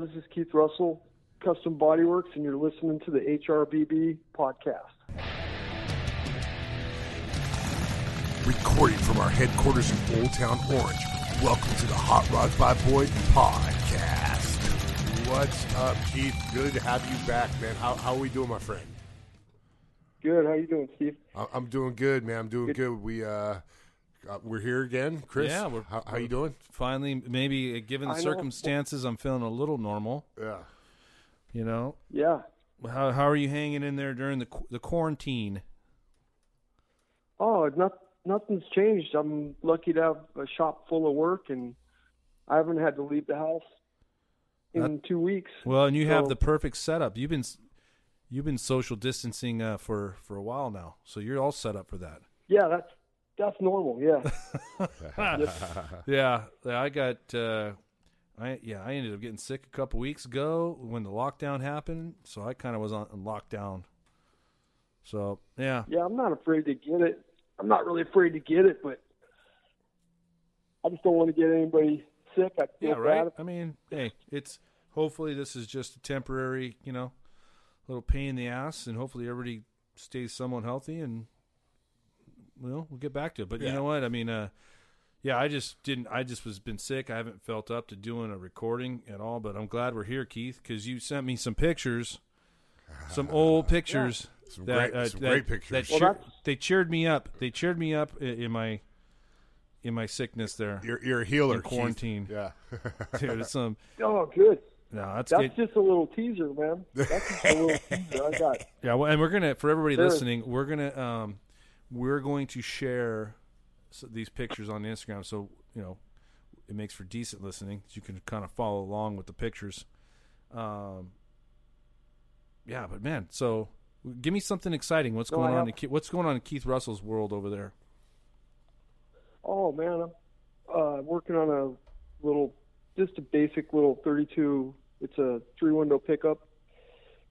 Hello, this is Keith Russell, Custom Bodyworks, and you're listening to the HRBB podcast. Recording from our headquarters in Old Town Orange. Welcome to the Hot Rod by Boyd podcast. What's up, Keith? Good to have you back, man. How, how are we doing, my friend? Good. How you doing, Steve? I- I'm doing good, man. I'm doing good. We uh, uh, we're here again, Chris. Yeah, we're- how, how you doing? Finally, maybe uh, given the I know. circumstances, I'm feeling a little normal. Yeah. You know, Yeah. how how are you hanging in there during the qu- the quarantine? Oh, not, nothing's changed. I'm lucky to have a shop full of work, and I haven't had to leave the house in two weeks. Well, and you have the perfect setup. You've been you've been social distancing uh, for for a while now, so you're all set up for that. Yeah, that's that's normal. Yeah. Yeah, I got. Uh, I yeah, I ended up getting sick a couple weeks ago when the lockdown happened, so I kind of was on on lockdown. So yeah, yeah, I'm not afraid to get it. I'm not really afraid to get it, but I just don't want to get anybody sick. I feel Yeah, right. bad. I mean, hey, it's hopefully this is just a temporary, you know, little pain in the ass, and hopefully everybody stays somewhat healthy, and well, we'll get back to it. But you know what? I mean, uh, yeah, I just didn't. I just was been sick. I haven't felt up to doing a recording at all. But I'm glad we're here, Keith, because you sent me some pictures, some old pictures. Some that, great- uh, some that- great pictures. That cheer- that's- they cheered me up. They cheered me up i- in my in my sickness there. You're, you're a healer. In Keith. quarantine. Yeah. Dude, it's some. Oh, good. No, that's, That's good. just a little teaser, man. That's just a little teaser. I got. Yeah, well, and we're gonna for everybody There- listening, we're gonna um, we're going to share these pictures on Instagram, so you know it makes for decent listening. You can kind of follow along with the pictures. Um, yeah, but man, so give me something exciting. What's No, going on? In Ke- what's going on in Keith Russell's world over there? Oh man, I'm uh, working on a little, just a basic little 32. It's a three window pickup.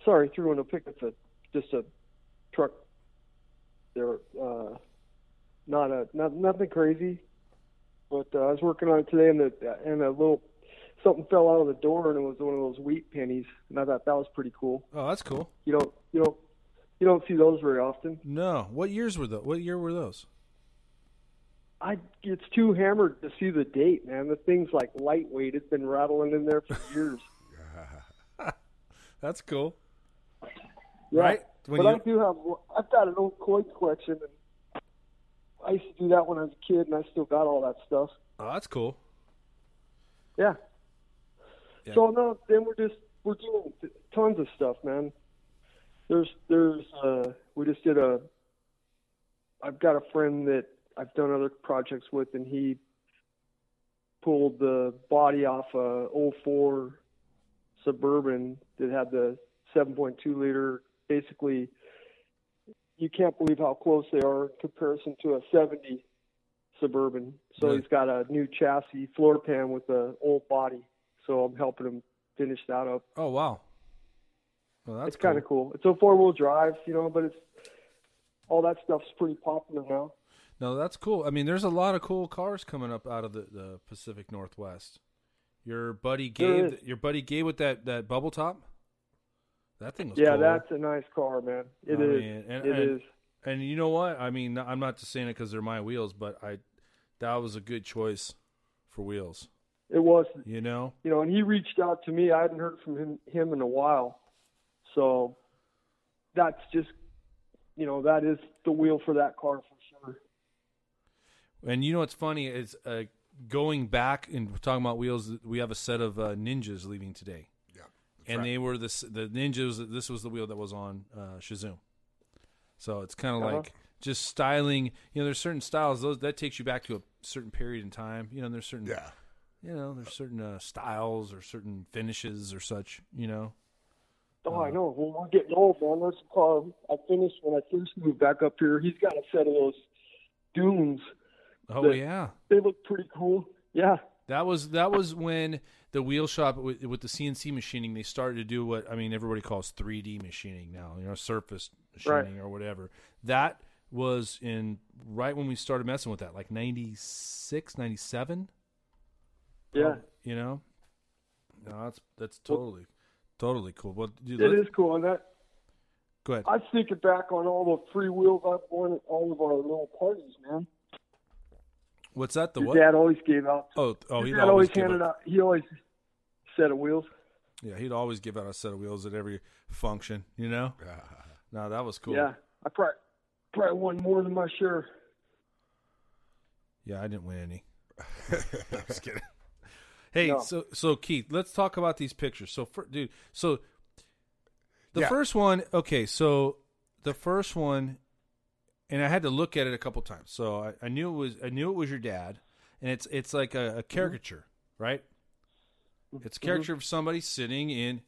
Sorry, three window pickup's a just a truck. They're uh, not a not nothing crazy, but uh, I was working on it today, and the and a little something fell out of the door, and it was one of those wheat pennies, and I thought that was pretty cool. Oh, that's cool. You don't you don't you don't see those very often. No, what years were those? What year were those? I it's too hammered to see the date, man. The thing's like lightweight. It's been rattling in there for years. That's cool. Yeah. Right? When but you- I do have. I've got an old Coit collection, and I used to do that when I was a kid, and I still got all that stuff. Oh, that's cool. Yeah. Yeah. So no, then we're just we're doing tons of stuff, man. There's there's uh we just did a. I've got a friend that I've done other projects with, and he pulled the body off a 04 suburban that had the 7.2 liter. Basically, you can't believe how close they are in comparison to a 70 suburban. So Really? he's got a new chassis floor pan with an old body. So I'm helping him finish that up. Oh wow. Well, that's it's kind of cool. It's a four wheel drive, you know, but it's all that stuff's pretty popular now. No, that's cool. I mean, there's a lot of cool cars coming up out of the, the Pacific Northwest. Your buddy Gabe, your buddy Gabe with that, that bubble top. That thing was yeah, cool. that's a nice car, man. It I is. mean, and- It and- is. And you know what? I mean, I'm not just saying it because they're my wheels, but I that was a good choice for wheels. It was. You know? You know, and he reached out to me. I hadn't heard from him him in a while, so that's just, you know, that is the wheel for that car for sure. And you know what's funny is uh, going back and talking about wheels. We have a set of uh, ninjas leaving today. And they were the the ninjas. This was the wheel that was on uh, CheZoom. So it's kind of Uh-huh. like just styling. You know, there's certain styles those that takes you back to a certain period in time. You know, there's certain Yeah. you know there's certain uh, styles or certain finishes or such. You know, Oh, I know. Well, we're getting old, man. There's car I finished when I first moved back up here. He's got a set of those dunes. oh yeah, They look pretty cool. Yeah. That was that was when the wheel shop with, with the CNC machining they started to do what I mean everybody calls 3D machining now. You know, surface machining or whatever. That was in right when we started messing with that, like 96, 97. Yeah. you know No, that's that's totally totally cool. Well, dude, It is cool, and that go ahead. I was thinking back on all the free wheels I've won at all of our little parties, man. What's that? The Your what? dad always gave out. Oh, oh, he'd always always handed out, out. He always set of wheels. yeah, he'd always give out a set of wheels at every function. You know? No, that was cool. Yeah, I probably probably won more than my share. Yeah, I didn't win any. Just kidding. Hey, No. so so Keith, let's talk about these pictures. So, for, dude, so the Yeah. first one, okay, so the first one, and I had to look at it a couple times. So I, I knew it was I knew it was your dad, and it's it's like a, a caricature, right? It's a caricature of somebody sitting in,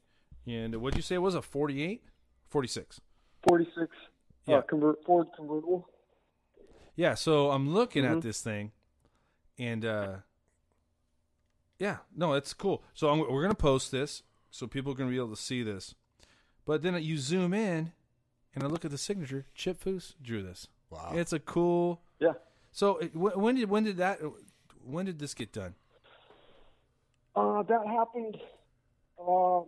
in what'd you say it was a 48? 46. Forty six. Yeah. Uh, convert Ford convertible. Yeah, so I'm looking at Mhm. this thing, and uh, yeah, no, it's cool. So I'm, we're gonna post this so people are gonna be able to see this. But then you zoom in, and I look at the signature. Chip Foose drew this. Wow. It's a cool. Yeah. So it- when did when did that when did this get done? Uh, that happened. Um,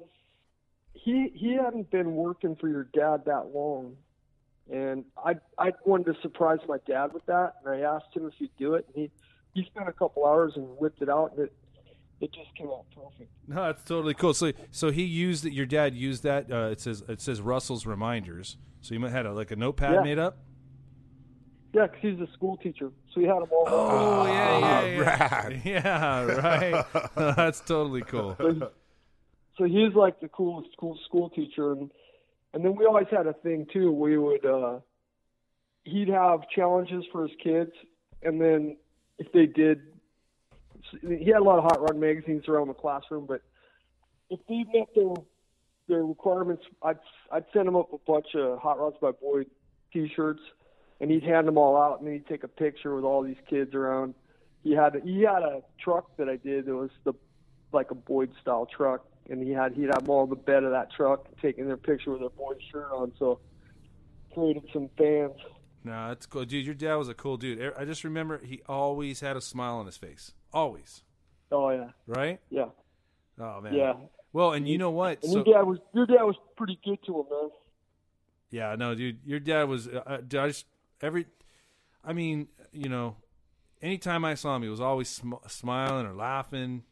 he he hadn't been working for your dad that long, and I I wanted to surprise my dad with that, and I asked him if he'd do it, and he he spent a couple hours and whipped it out, and it it just came out perfect. No, that's totally cool. So so he used it. Your dad used that. Uh, it says it says Russell's reminders. So you might had a, like a notepad Yeah. made up. Yeah, 'cause he's a school teacher, so he had them all. Oh yeah, yeah, yeah. rad. Yeah, right. That's totally cool. so he's like the coolest school school teacher and and then we always had a thing too we would uh he'd have challenges for his kids and then if they did he had a lot of hot rod magazines around the classroom but if they met their their requirements i'd i'd send him up a bunch of hot rods by boyd t-shirts and he'd hand them all out and he'd take a picture with all these kids around he had he had a truck that i did that was the like a Boyd style truck, and he had he'd have them all in the bed of that truck taking their picture with their Boyd shirt on. So created some fans. No, that's cool, dude. Your dad was a cool dude. I just remember he always had a smile on his face, always. Oh yeah, Right? yeah, Oh man. yeah. Well, and you know what? And So your dad was your dad was pretty good to him, man. yeah, no, dude. Your dad was. Uh, uh, dude, I just every. I mean, you know, anytime I saw him, he was always sm- smiling or laughing.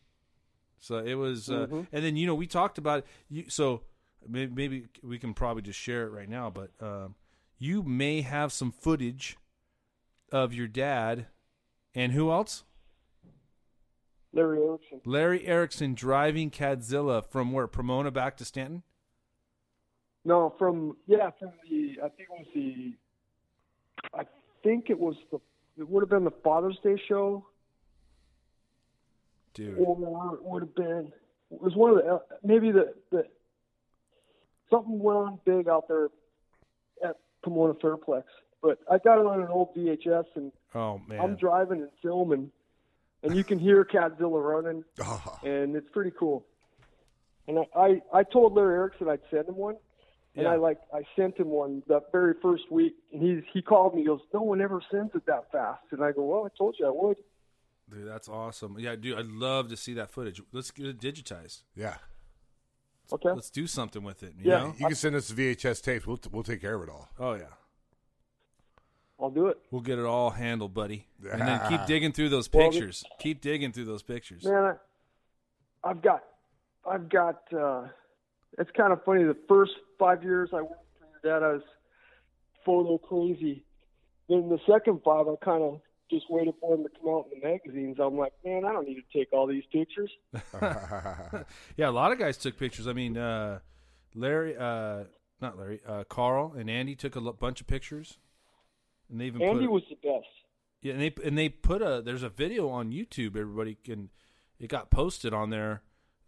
So it was, uh, Mhm. and then you know we talked about it. You, so maybe, maybe we can probably just share it right now. But um, you may have some footage of your dad and who else? Larry Erickson. Larry Erickson driving Cadzilla from where Pomona back to Stanton. No, from yeah, from the I think it was the I think it was the it would have been the Father's Day show Dude, or it would have been it was one of the maybe the the something went on big out there at Pomona Fairplex. But I got it on an old VHS and oh man, I'm driving and filming and you can hear Cadzilla running Oh, and it's pretty cool. And I, I, I told Larry Erickson I'd send him one. And Yeah. I like I sent him one that very first week and he's he called me, he goes, No one ever sends it that fast and I go, Well, I told you I would. dude, that's awesome. Yeah, dude, I'd love to see that footage. Let's get it digitized. yeah. Okay. Let's do something with it. You Yeah. know? You can send us VHS tapes. We'll we'll take care of it all. Oh yeah. I'll do it. We'll get it all handled, buddy. And then keep digging through those Well, pictures. keep digging through those pictures. Man, I, I've got, I've got. uh It's kind of funny. The first five years I worked for your dad, I was photo crazy. Then the second five, I kind of just waited for them to come out in the magazines. I'm like, man, I don't need to take all these pictures. yeah, a lot of guys took pictures. I mean, uh, Larry, uh, not Larry, uh, Carl and Andy took a bunch of pictures, and they even Andy put, was the best. yeah, and they and they put a there's a video on YouTube. Everybody can, it got posted on there.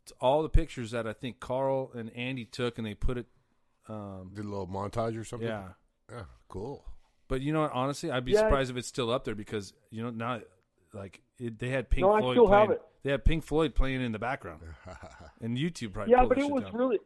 It's all the pictures that I think Carl and Andy took, and they put it. Um, Did a little montage or something. yeah, Yeah. Cool. but you know what? Honestly, I'd be Yeah. surprised if it's still up there because you know now, like it, they had Pink No, I Floyd still have playing. it. They had Pink Floyd playing in the background, and YouTube probably. Yeah, but it was down. really,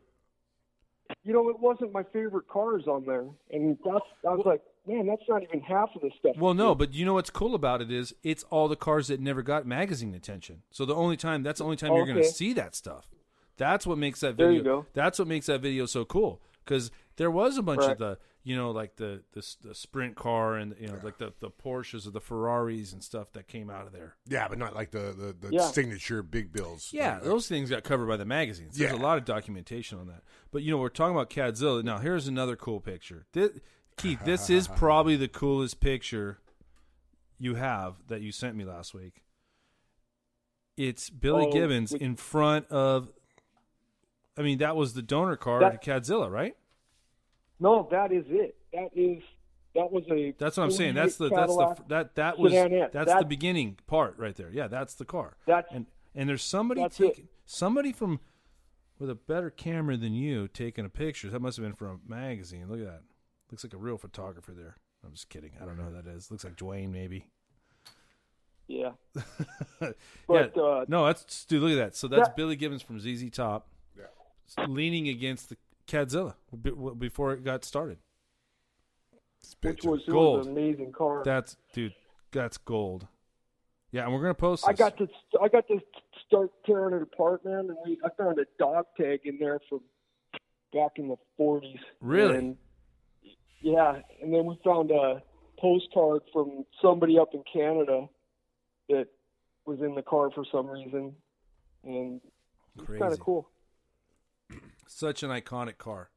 you know, it wasn't my favorite cars on there, and that's I was like, man, that's not even half of the stuff. Well, no, but you know what's cool about it is it's all the cars that never got magazine attention. So the only time that's the only time you're going to see that stuff. That's what makes that video. There video. you go. That's what makes that video so cool because there was a bunch of the you know like the, the the sprint car and you know like the the Porsches or the Ferraris and stuff that came out of there. Yeah, but not like the the, the Yeah. signature big bills. Yeah, Like- those things got covered by the magazines. There's Yeah. a lot of documentation on that. But you know, we're talking about Cadzilla. Now, here's another cool picture. This, Keith, this is probably the coolest picture you have that you sent me last week. It's Billy Oh, Gibbons which- in front of. I mean, that was the donor car That- to Cadzilla, right? No, that is it. That is that was a. That's what I'm saying. That's the that's the that that was sedanette. that's the beginning part right there. Yeah, that's the car. That's- and and there's somebody that's it. taking somebody from with a better camera than you taking a picture. That must have been from a magazine. Look at that. Looks like a real photographer there. I'm just kidding. I don't know who that is. Looks like Dwayne maybe. Yeah. yeah. But, uh, no, that's dude. Look at that. So that's that- Billy Gibbons from ZZ Top, yeah. leaning against the Cadzilla before it got started. Which was, Gold. was an amazing car. That's dude. That's gold. Yeah, and we're gonna post. I got to I got to start tearing it apart, man. And we I found a dog tag in there from back in the 40s. Really? And, yeah, and then we found a postcard from somebody up in Canada that was in the car for some reason, and it's kind of cool. such an iconic car.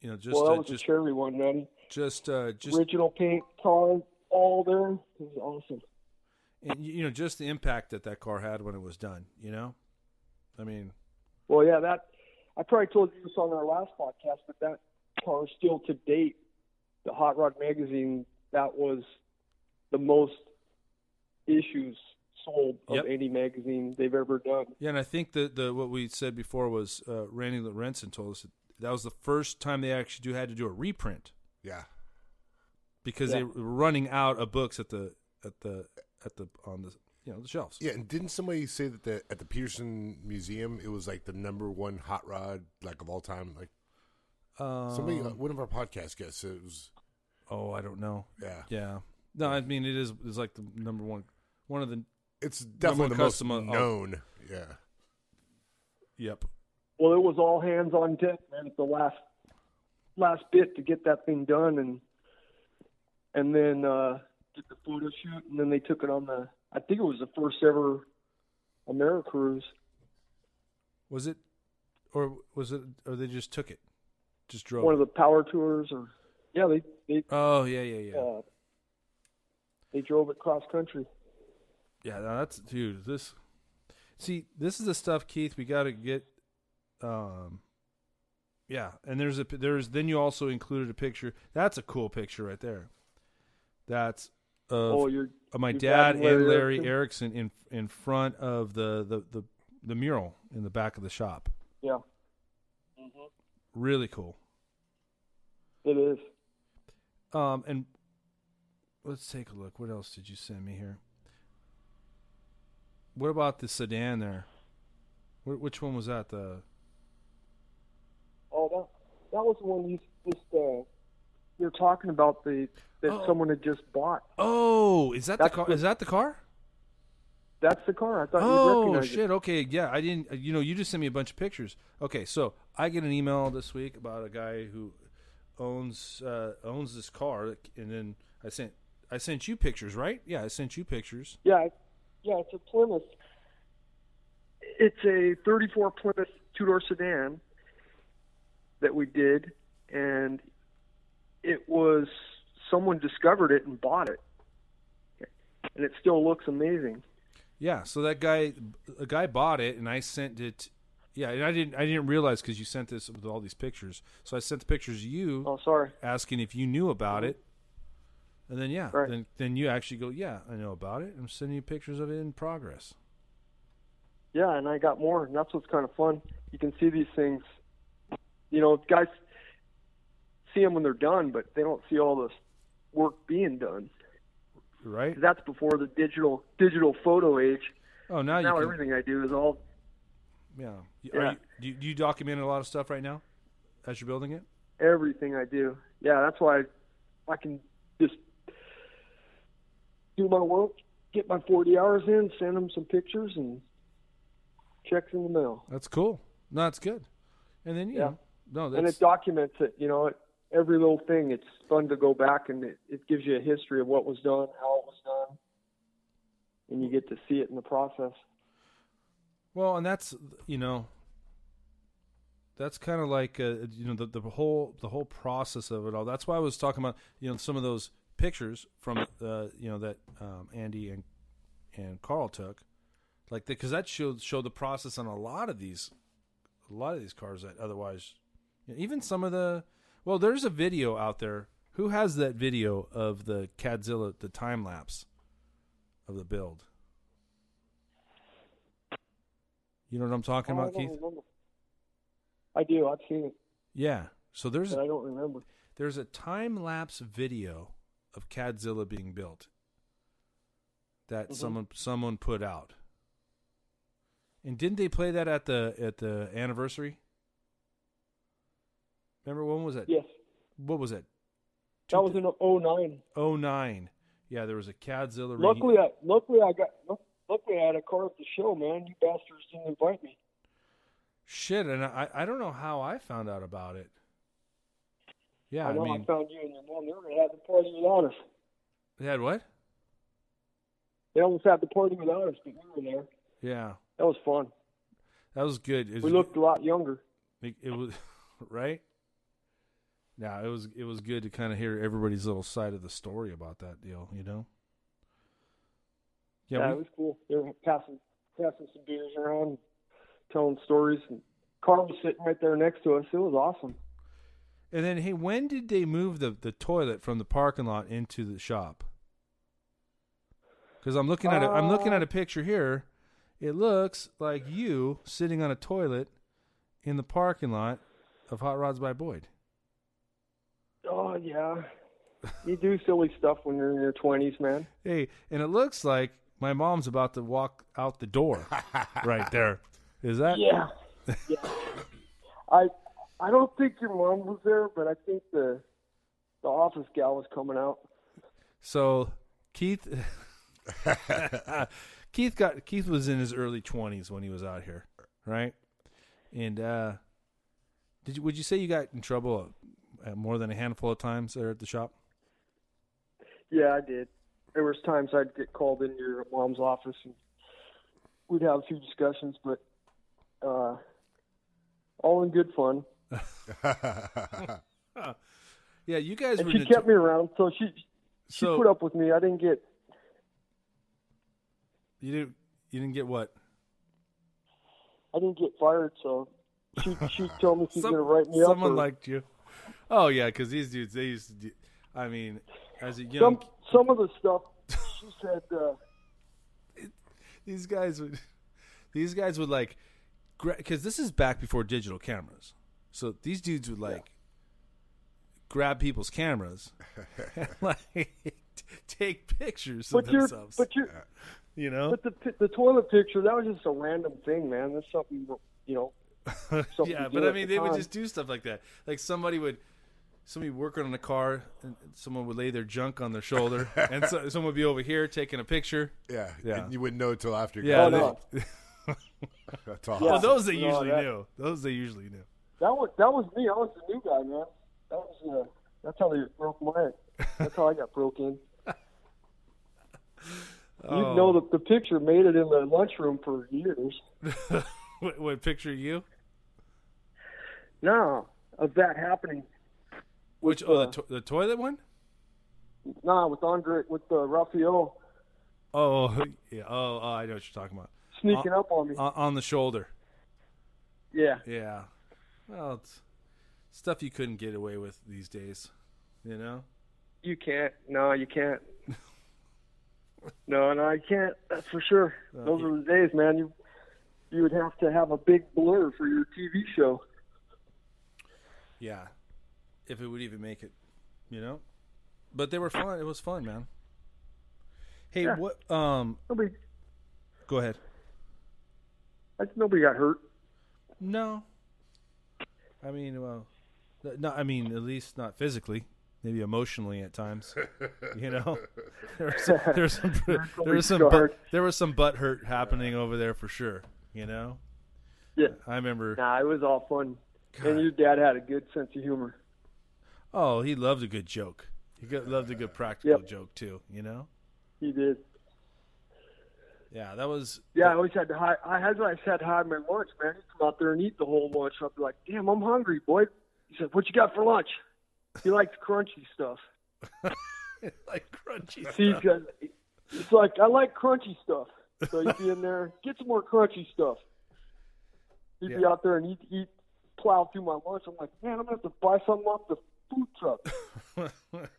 You know, just well, that uh, was just a cherry one, man. just uh, just Original paint car, all there. It was awesome. and, you know just the impact that that car had when it was done. You know, I mean, Well, yeah, that I probably told you this on our last podcast, but that car still to date, the Hot Rod magazine, that was the most issues sold of Yep. any magazine they've ever done. yeah, and I think the the what we said before was uh, Randy Lorenzen told us that, that was the first time they actually do had to do a reprint yeah. because Yeah. they were running out of books at the at the at the on the you know the shelves. Yeah, and didn't somebody say that the, at the Petersen Museum it was like the number one hot rod like of all time? Like Um, somebody, uh, one of our podcast guests said it was. oh, I don't know. Yeah, Yeah, no, I mean it is is like the number one one of the it's definitely the most custom of- known. Yeah, yep. Well, it was all hands on deck, man, at the last last bit to get that thing done, and and then uh, did the photo shoot, and then they took it on the. I think it was the first ever Americruise. Was it, or was it, or they just took it, just drove? one of the power tours or yeah they they Oh yeah, yeah, yeah, uh, they drove it cross country yeah. no, that's dude. This, see, this is the stuff, Keith. We got to get. Um, yeah, and there's a there's then you also included a picture. That's a cool picture right there. That's of, oh you're of my your dad and and Larry Erickson in in front of the, the the the mural in the back of the shop. yeah Really cool. it is Um, and let's take a look. What else did you send me here? What about the sedan there? Wh- which one was that? The oh that that was the one you just uh you're talking about the that Oh. someone had just bought oh, is that That's the car? Is that the car? That's the car i thought Oh shit! Okay, yeah, I didn't. You know, you just sent me a bunch of pictures. Okay, so I get an email this week about a guy who owns uh, owns this car, and then I sent I sent you pictures, right? Yeah, I sent you pictures. yeah yeah it's a plymouth it's a 34 plymouth two-door sedan that we did and it was someone discovered it and bought it and it still looks amazing Yeah, so that guy, a guy bought it, and I sent it. Yeah, and I didn't, I didn't realize because you sent this with all these pictures. So I sent the pictures to you, oh sorry asking if you knew about mm-hmm. it, and then yeah, Right. then then you actually go, yeah, I know about it. I'm sending you pictures of it in progress. Yeah, and I got more, and that's what's kind of fun. You can see these things. You know, guys see them when they're done, but they don't see all this work being done. Right? That's before the digital digital photo age. Oh, now, now can, everything I do is all Yeah. You- Yeah. You, do, you, do you document a lot of stuff right now as you're building it? everything I do. Yeah, that's why I, I can just do my work, get my 40 hours in, send them some pictures, and checks in the mail. That's cool. No, that's good. And then you Yeah. know, no, and it documents it. You know, it, every little thing. It's fun to go back and it, it gives you a history of what was done, how was done, and you get to see it in the process. well, and that's you know, that's kind of like uh, you know the the whole the whole process of it all. That's why I was talking about you know some of those pictures from uh, you know that um, Andy and and Carl took, like because that showed showed the process on a lot of these a lot of these cars that otherwise even some of the well there's a video out there who has that video of the Cadzilla the time lapse of the build you know what I'm talking Oh, about don't Keith remember. I do. I've seen it, yeah so there's but I don't remember. there's a time lapse video of Cadzilla being built that Mhm. someone someone put out. And didn't they play that at the at the anniversary? Remember when was that? Yes, What was it? that was in '09. Oh nine. Yeah, there was a Cadzilla. Luckily, I luckily I got luckily I had a car at the show, man. You bastards didn't invite me. Shit, and I I don't know how I found out about it. Yeah, I I, know I, mean, found you and your mom. They were gonna have the party without us. they had what? They almost had the party without us, but we were there. Yeah, That was fun. that was good. Was, We looked a lot younger. It, it was right. Yeah, it was it was good to kind of hear everybody's little side of the story about that deal. You know. Yeah, Yeah, it was cool. They were passing passing some beers around, telling stories. And Carl was sitting right there next to us. It was awesome. and then hey, when did they move the the toilet from the parking lot into the shop? Because I'm looking at a, I'm looking at a uh, picture here. It looks like you sitting on a toilet in the parking lot of Hot Rods by Boyd. Oh yeah, you do silly stuff when you're in your twenties, man. Hey, and it looks like my mom's about to walk out the door right there. Is that? Yeah, yeah. I I don't think your mom was there, but I think the the office gal was coming out. So Keith Keith got Keith was in his early 20s when he was out here, right? And uh did you would you say you got in trouble more than a handful of times there at the shop? Yeah, I did. There was times I'd get called into your mom's office and we'd have a few discussions, but uh, all in good fun. Yeah, you guys And were she noto- kept me around, so she she So- put up with me. I didn't get you didn't you didn't get what? I didn't get fired, so she she told me she's Some- gonna write me up. someone liked you. Oh yeah, cuz these dudes they used to do, I mean, as a young some some of the stuff she said. Uh, these guys would these guys would like because this is back before digital cameras so these dudes would like grab people's cameras and like t- take pictures of but you're themselves but you're you know but the the toilet picture that was just a random thing, man. That's something you know. something yeah but i mean the they would just do stuff like that like somebody would somebody working on a car and someone would lay their junk on their shoulder and so, someone would be over here taking a picture yeah, Yeah. And you wouldn't know until after. yeah got Oh, they- it. That's awesome. Yeah. well those they No, usually that- knew those they usually knew That was that was me. I was the new guy, man. That was uh, that's how they broke my. That's how I got broke in. You Oh. know the the picture made it in the lunchroom for years. what, what picture you No, of that happening. Which oh uh, the, to- the toilet one? Nah, with Andre, with uh, Raphael Oh yeah. Oh, oh, I know what you're talking about. sneaking up on me. On, on the shoulder. yeah, Yeah. Well, it's stuff you couldn't get away with these days. You know. you can't. No, you can't. no, no, I can't. That's for sure. Uh, Those yeah. are the days, man. You you would have to have a big blur for your TV show. Yeah. If it would even make it, you know. But they were fun. It was fun, man. Hey, Yeah. what? Um, Nobody, go ahead. that's, nobody got hurt. No. I mean, well, th- no. I mean, at least not physically. Maybe emotionally at times. You know, there was some, there was some, there was some, butt, there was some butt hurt happening over there for sure. You know. Yeah. I remember. Nah, it was all fun. God. And your dad had a good sense of humor. Oh, he loved a good joke. He got, loved a good practical Yep. joke too. You know. He did. Yeah, that was. Yeah, I always had to hide. I had I had to hide my lunch, man. He'd come out there and eat the whole lunch. I'd be like, "Damn, I'm hungry, boy." He said, "What you got for lunch?" He likes crunchy stuff. like crunchy. See, stuff. it's like I like crunchy stuff. So he'd be in there, get some more crunchy stuff. He'd be out there and eat, eat, plow through my lunch. I'm like, man, I'm gonna have to buy something off the food truck.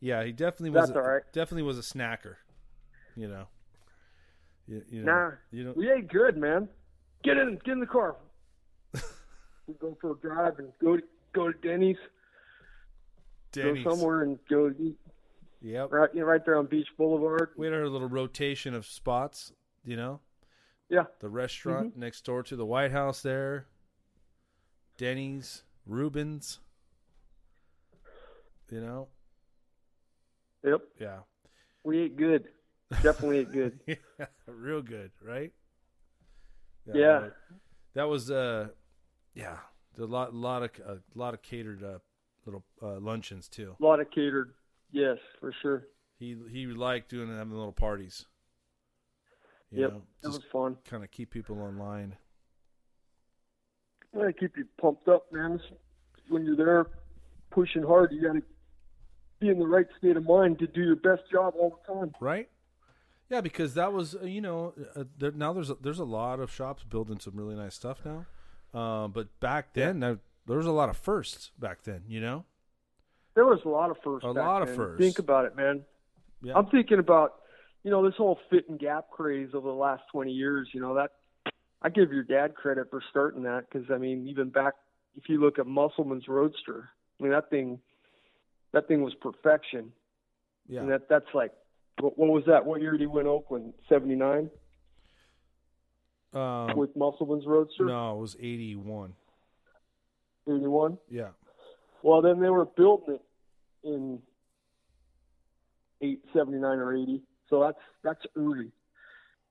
yeah, he definitely was. That's a, right. Definitely was a snacker. You know. You, you know. Nah, You know. we ate good, man. Get in, get in the car. we go for a drive and go to, go to Denny's, Denny's. go somewhere and go eat Yep. right, you know, right there on Beach Boulevard. We had our little rotation of spots. You know, Yeah, the restaurant Mm-hmm. next door to the White House there. Denny's, Rubens. You know. yep. Yeah. We ate good. Definitely ate good. yeah, real good, right? Yeah. that- That was uh yeah, a lot lot of a lot of catered uh, little uh, luncheons too. A lot of catered. Yes, for sure. He he liked doing having little parties. You Yep, know, that was fun. kind of keep people online. Well, keep you pumped up, man. When you're there pushing hard, you got to be in the right state of mind to do your best job all the time. Right? Yeah, because that was uh, you know uh, there, now there's a, there's a lot of shops building some really nice stuff now, uh, but back then now, there was a lot of firsts back then. You know, There was a lot of firsts. A back lot of then. firsts. Think about it, man. yeah, I'm thinking about, you know, this whole fit and gap craze over the last 20 years. You know that I give your dad credit for starting that because I mean, even back if you look at Musselman's Roadster, I mean that thing, that thing was perfection. yeah. And that that's like, what, what was that? What year did he win Oakland? 79 Um, with Musselman's Roadster. no, it was eighty one. 81. Yeah, Well, then they were building it in eight seventy nine or eighty. So that's that's early.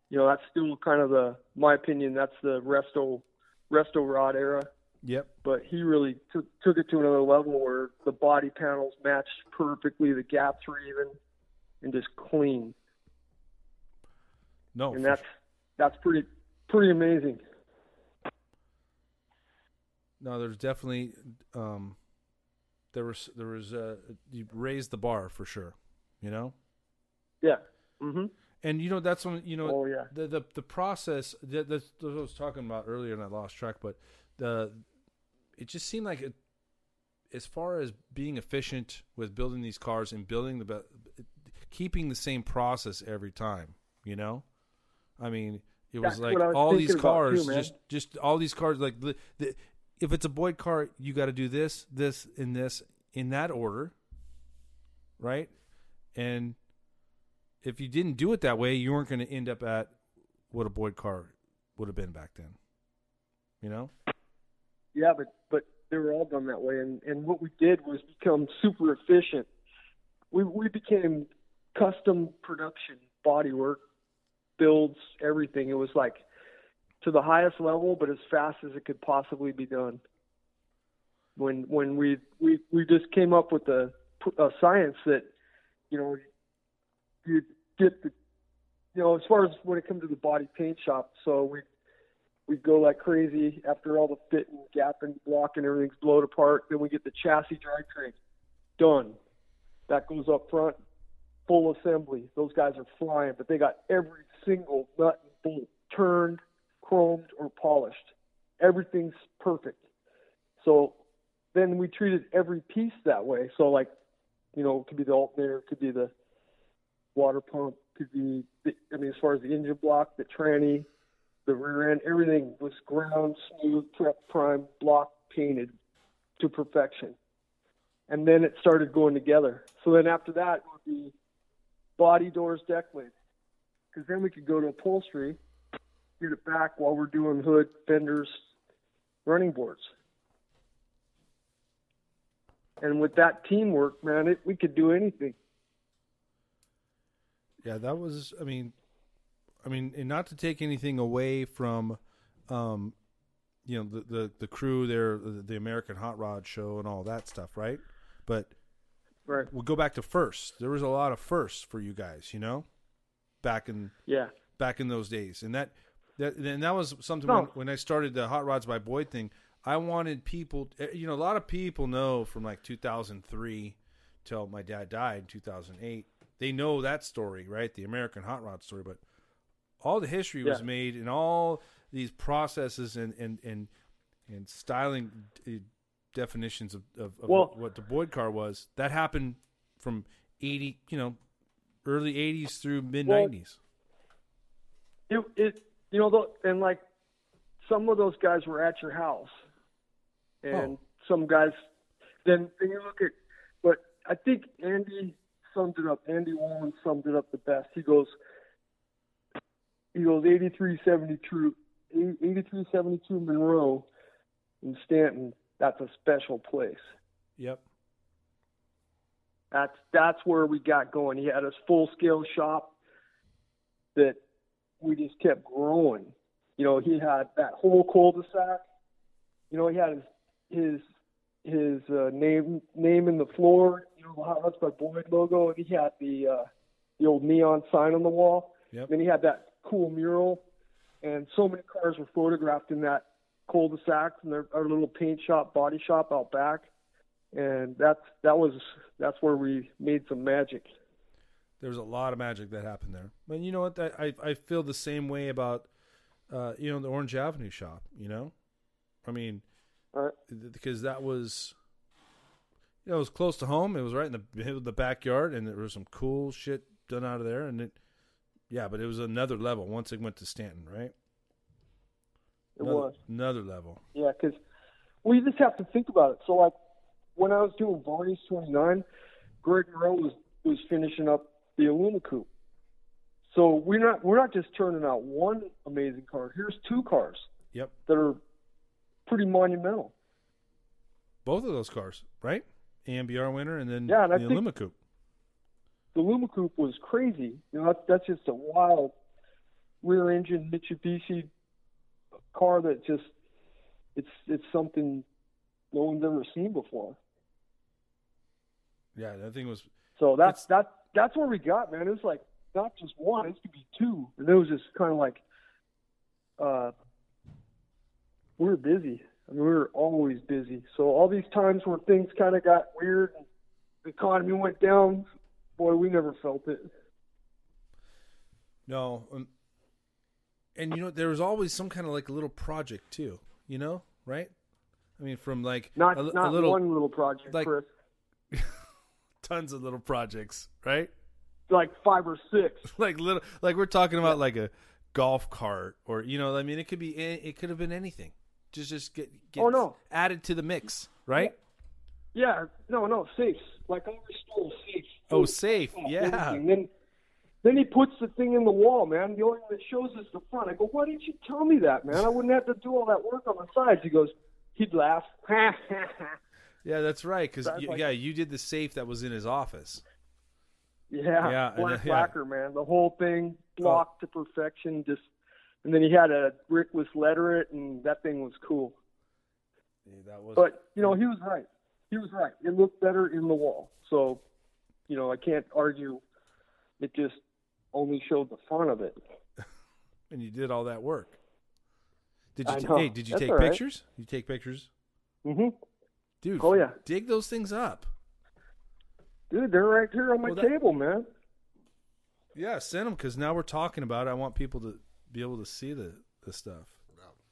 You know, that's still kind of the my opinion. That's the resto resto rod era. Yep. But he really took took it to another level where the body panels matched perfectly, the gaps were even, and just clean. No, and that's that's pretty pretty amazing. No, there's definitely um, there was there was uh, you raised the bar for sure, you know, Yeah. Mm Mhm. and you know that's when you know Oh yeah. the the the process that that's that's I was talking about earlier and I lost track, but the it just seemed like it, as far as being efficient with building these cars and building the be- keeping the same process every time, you know, I mean. It was That's like was all these cars, too, just just all these cars. Like the, the if it's a Boyd car, you got to do this, this, and this in that order, right? And if you didn't do it that way, you weren't going to end up at what a Boyd car would have been back then. You know? Yeah, but but they were all done that way, and and what we did was become super efficient. We we became custom production, body work, builds, everything. It was like to the highest level, but as fast as it could possibly be done. When when we we we just came up with a, a science that you know you get the you know as far as when it comes to the body paint shop, so we we go like crazy after all the fit and gap and block and everything's blown apart. Then we get the chassis drivetrain done. That goes up front, full assembly. Those guys are flying, but they got every single nut and bolt turned, chromed, or polished. Everything's perfect. So then we treated every piece that way. So like, you know, it could be the alternator, it could be the water pump, could be, the, I mean, as far as the engine block, the tranny, the rear end, everything was ground smooth, prep, prime, block, painted to perfection. And then it started going together. So then after that would be body doors, deck lid. Because then we could go to upholstery, get it back while we're doing hood, fenders, running boards. And with that teamwork, man, it, we could do anything. Yeah, that was. I mean, I mean, and not to take anything away from um, you know, the the, the crew there, the, the American Hot Rod Show, and all that stuff, right? But Right. we'll go back to first. There was a lot of firsts for you guys, you know, back in Yeah. back in those days, and that that and that was something No. when, when I started the Hot Rods by Boyd thing. I wanted people, eh, you know, a lot of people know from like 2003 till my dad died in 2008. They know that story, right? The American Hot Rod story, but all the history was made and all these processes and and and and styling eh, definitions of, of, of Well- what, the Boyd car was. That happened from 80, you know, early 80s through mid 90s. It, it you know, and like some of those guys were at your house, and Oh. some guys. Then then you look at, but I think Andy summed it up. Andy Wallen summed it up the best. He goes, he goes 8372, 8372 Monroe in Stanton. That's a special place. Yep. That's that's where we got going. He had his full scale shop that we just kept growing. You know, he had that whole cul-de-sac. You know, he had his his his uh, name name in the floor. You know, the Hot Rods by Boyd logo, and he had the uh, the old neon sign on the wall. Yep. Then he had that cool mural, and so many cars were photographed in that cul-de-sac and their, our little paint shop, body shop out back. And that's that was that's where we made some magic. There was a lot of magic that happened there. But you know what? I I, feel the same way about uh, you know the Orange Avenue shop. You know, I mean, Right. because that was you know it was close to home. It was right in the the backyard, and there was some cool shit done out of there. And it, yeah, but it was another level once it went to Stanton, right? It another, was. another level. Yeah, because we just have to think about it. So, like, when I was doing Barney's 29, Greg Moreau was, was finishing up the Aluma Coupe. So we're not we're not just turning out one amazing car. Here's two cars Yep, that are pretty monumental. both of those cars, right? AMBR winner, and then Yeah, and I the think- Aluma Coupe. The Luma Coupe was crazy. You know, that's, that's just a wild rear engine Mitsubishi car that just it's it's something no one's ever seen before. Yeah, that thing was So that's It's- that that's where we got, man. It was like not just one, it could be two. And it was just kind of like uh we were busy. I mean we were always busy. So all these times where things kind of got weird and the economy went down, boy, we never felt it. No, um, and you know there was always some kind of like a little project too. You know, right? I mean, from like Not a, not a little one little project, like- Chris. tons of little projects, right? Like five or six. Like little, like we're talking about like a golf cart, or you know, I mean, it could be, it could have been anything. Just, just get, get Oh, no. added to the mix, right? Yeah, no, no, safes. Like I stole safes. Oh, safe, Oh, yeah. Then, then he puts the thing in the wall, man. The only thing that shows is the front. I go, why didn't you tell me that, man? I wouldn't have to do all that work on the sides. He goes, he'd laugh. Yeah, that's right. Because like- yeah, you did the safe that was in his office. yeah, Yeah, black yeah. lacquer, man. The whole thing blocked to perfection. Just, and then he had a brickless letter it, and that thing was cool. Yeah, that was. But you know, he was right. He was right. It looked better in the wall. So, you know, I can't argue. It just only showed the fun of it. and you did all that work. Did you? Know. hey, did you That's take right. pictures? You take pictures, hmm dude. Oh, yeah. dig those things up. Dude, they're right here on my Well, that- table, man. Yeah, send them because now we're talking about. it. I want people to be able to see the the stuff.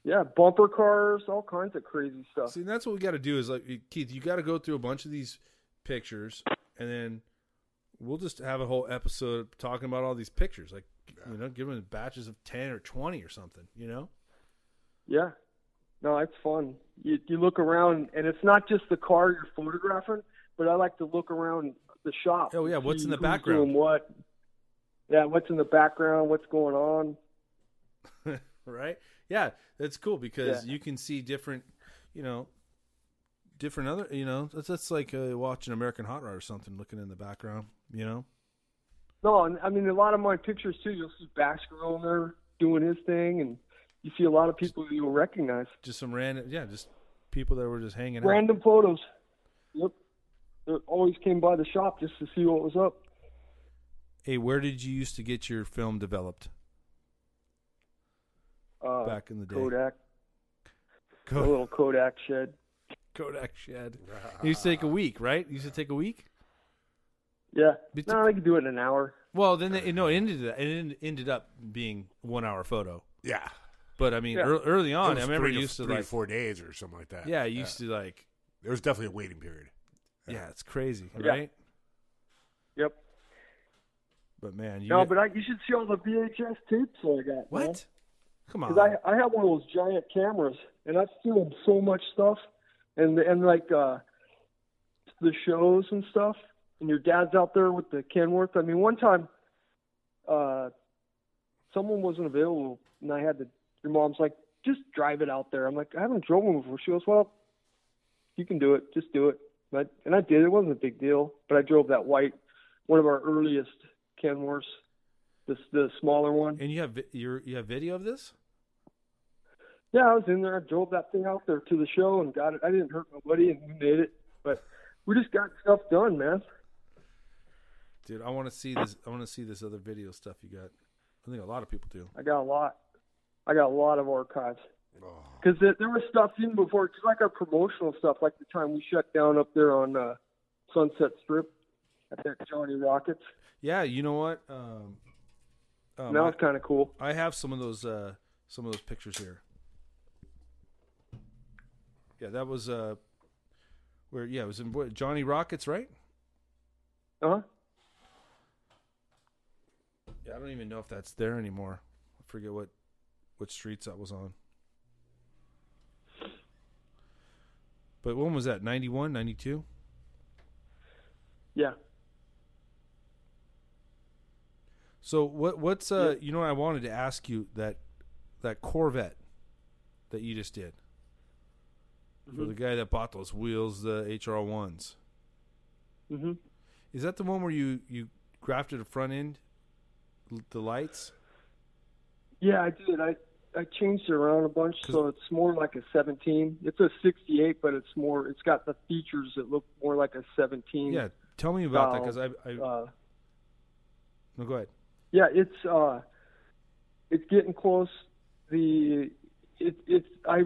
Yeah, bumper cars, all kinds of crazy stuff. See, that's what we got to do. Is like Keith, you got to go through a bunch of these pictures, and then we'll just have a whole episode talking about all these pictures. Like you know, give them batches of ten or twenty or something. You know. Yeah. No, it's fun. You you look around, and it's not just the car you're photographing, but I like to look around the shop. Oh, yeah, what's in the background? What? Yeah, what's in the background? What's going on? right? Yeah, that's cool because Yeah. you can see different, you know, different other, you know, that's, that's like uh, watching American Hot Rod or something, looking in the background, you know. No, and I mean a lot of my pictures too. You'll see Baxter on there doing his thing, and you see a lot of people you'll recognize. Just some random, yeah, just people that were just hanging out. Random photos. Yep. They always came by the shop just to see what was up. Hey, where did you used to get your film developed Uh, back in the day? Kodak, a little Kodak shed. Kodak shed. It used to take a week, right? It used to take a week. Yeah. Bet- No, I could do it in an hour. Well, then it, no, it ended it ended- ended up being one hour photo. Yeah. But I mean, Yeah. ear- early It on, was I remember three it used to three like, four days or something like that. yeah, it used to like, There was definitely a waiting period. yeah, it's crazy, Yeah. right? Yep. But man, you No, but I, you should see all the VHS tapes I got. man. what? Come on, Because I I have one of those giant cameras, and I've filmed so much stuff, and and like uh, the shows and stuff. And your dad's out there with the Kenworth. I mean, one time, uh, someone wasn't available, and I had to. Your mom's like, just drive it out there. I'm like, I haven't one before. She goes, well, you can do it. Just do it. But and I did. It wasn't a big deal. But I drove that white, one of our earliest Kenworths, the smaller one. and you have you you have video of this? Yeah, I was in there. I drove that thing out there to the show and got it. I didn't hurt nobody, and we made it. But we just got stuff done, man. Dude, I want to see this. I want to see this other video stuff you got. I think a lot of people do. I got a lot. I got a lot of archives Oh. because there, there was stuff even before, cause like our promotional stuff, like the time we shut down up there on uh, Sunset Strip at that Johnny Rockets. Yeah, you know what? Um, um, that was kind of cool. I have some of those uh, some of those pictures here. Yeah, that was uh, where yeah, it was in what, Johnny Rockets, right? Uh huh. Yeah, I don't even know if that's there anymore. I forget what what streets that was on. But when was that? 91, 92? Yeah. So what what's uh you know what I wanted to ask you that that Corvette that you just did for the guy that bought those wheels the HR ones hmm is that the one where you you grafted a front end the lights Yeah, I did. I I changed it around a bunch, so it's more like a 17. It's a 68, but it's more. It's got the features that look more like a 17. yeah tell me about that because I, I Uh, no go ahead Yeah, it's uh, it's getting close. The it it's I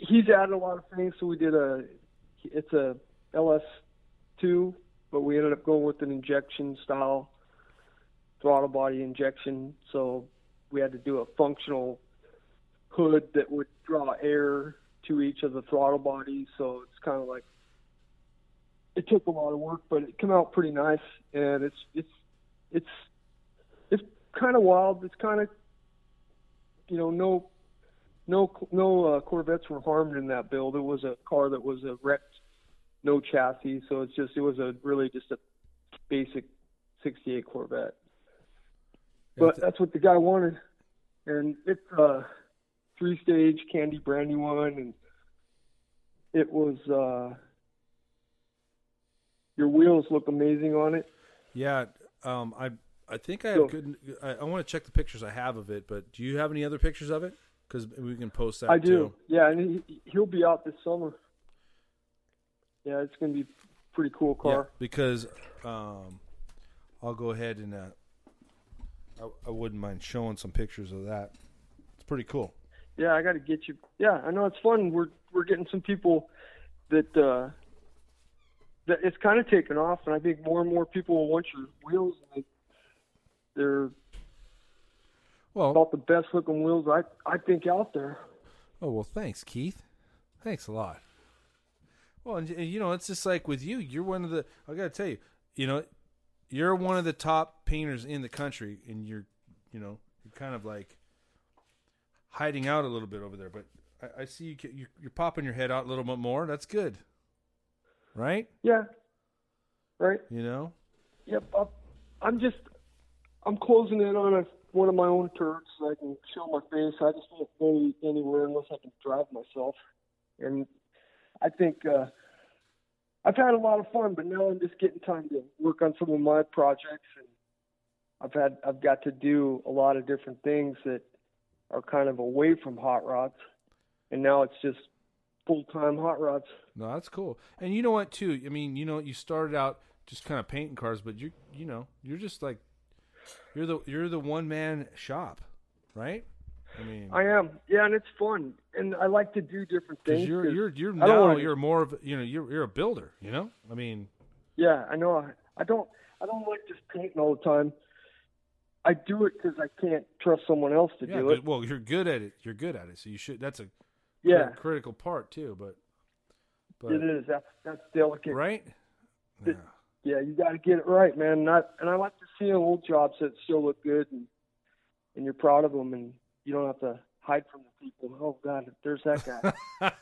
he's added a lot of things. So we did a it's a LS two, but we ended up going with an injection style throttle body injection. So we had to do a functional hood that would draw air to each of the throttle bodies. So it's kind of like it took a lot of work, but it came out pretty nice. And it's it's it's it's kind of wild. It's kind of, you know, no, no, no uh, Corvettes were harmed in that build. It was a car that was a wrecked, no chassis. So it's just, it was a really just a basic '68 Corvette. But th- that's what the guy wanted, and it's a three-stage candy brandywine, and it was. uh Your wheels look amazing on it. yeah um I I think I have So- good I, I want to check the pictures I have of it but do you have any other pictures of it because we can post that I do. too. Yeah, and he, he'll be out this summer. Yeah, it's going to be pretty cool car. Yeah, because um, I'll go ahead and uh, I, I wouldn't mind showing some pictures of that. It's pretty cool. Yeah, I got to get you. Yeah, I know it's fun. We're we're getting some people that uh that it's kind of taken off, and I think more and more people will want your wheels. And they, they're Well, about the best looking wheels I I think out there. oh well, thanks, Keith. Thanks a lot. Well, and, and, you know, it's just like with you. You're one of the. I got to tell you, you know, you're one of the top painters in the country, and you're, you know, you're kind of like hiding out a little bit over there. But I, I see you, you. You're popping your head out a little bit more. That's good, right? Yeah. Right. You know. Yep. I'm, I'm just I'm closing in on a, one of my own turds so I can show my face. I just don't go anywhere unless I can drive myself. And I think uh, I've had a lot of fun, but now I'm just getting time to work on some of my projects, and I've had I've got to do a lot of different things that are kind of away from hot rods, and now it's just full time hot rods. No, that's cool. And you know what, too? I mean, you know, you started out just kind of painting cars, but you you know, you're just like you're the you're the one man shop, right? I mean, I am, yeah, and it's fun, and I like to do different things. you're you're you're now you're more of you know you're you're a builder. You know, I mean, Yeah, I know. I I don't. I don't like just painting all the time. I do it because I can't trust someone else to yeah. do But, it. well, you're good at it. You're good at it, so you should. That's a Yeah, critical part too. But but it is. That's that's delicate. right. Yeah. Yeah, you got to get it right, man. Not, and I like to old jobs that still look good, and and you're proud of them, and you don't have to hide from the people. Oh God, there's that guy.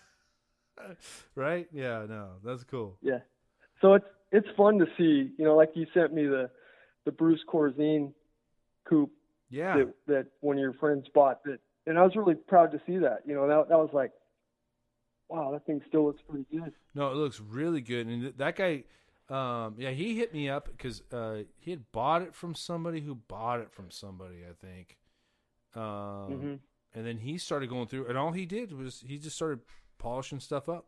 right? Yeah. No, that's cool. yeah. So it's it's fun to see. You know, like you sent me the the Bruce Corzine coupe Yeah. that that one of your friends bought that and I was really proud to see that. You know, that that was like wow, that thing still looks pretty good. No, it looks really good. And that guy, um, yeah, he hit me up because uh, he had bought it from somebody who bought it from somebody, I think. Um, hmm And then he started going through, and all he did was he just started polishing stuff up,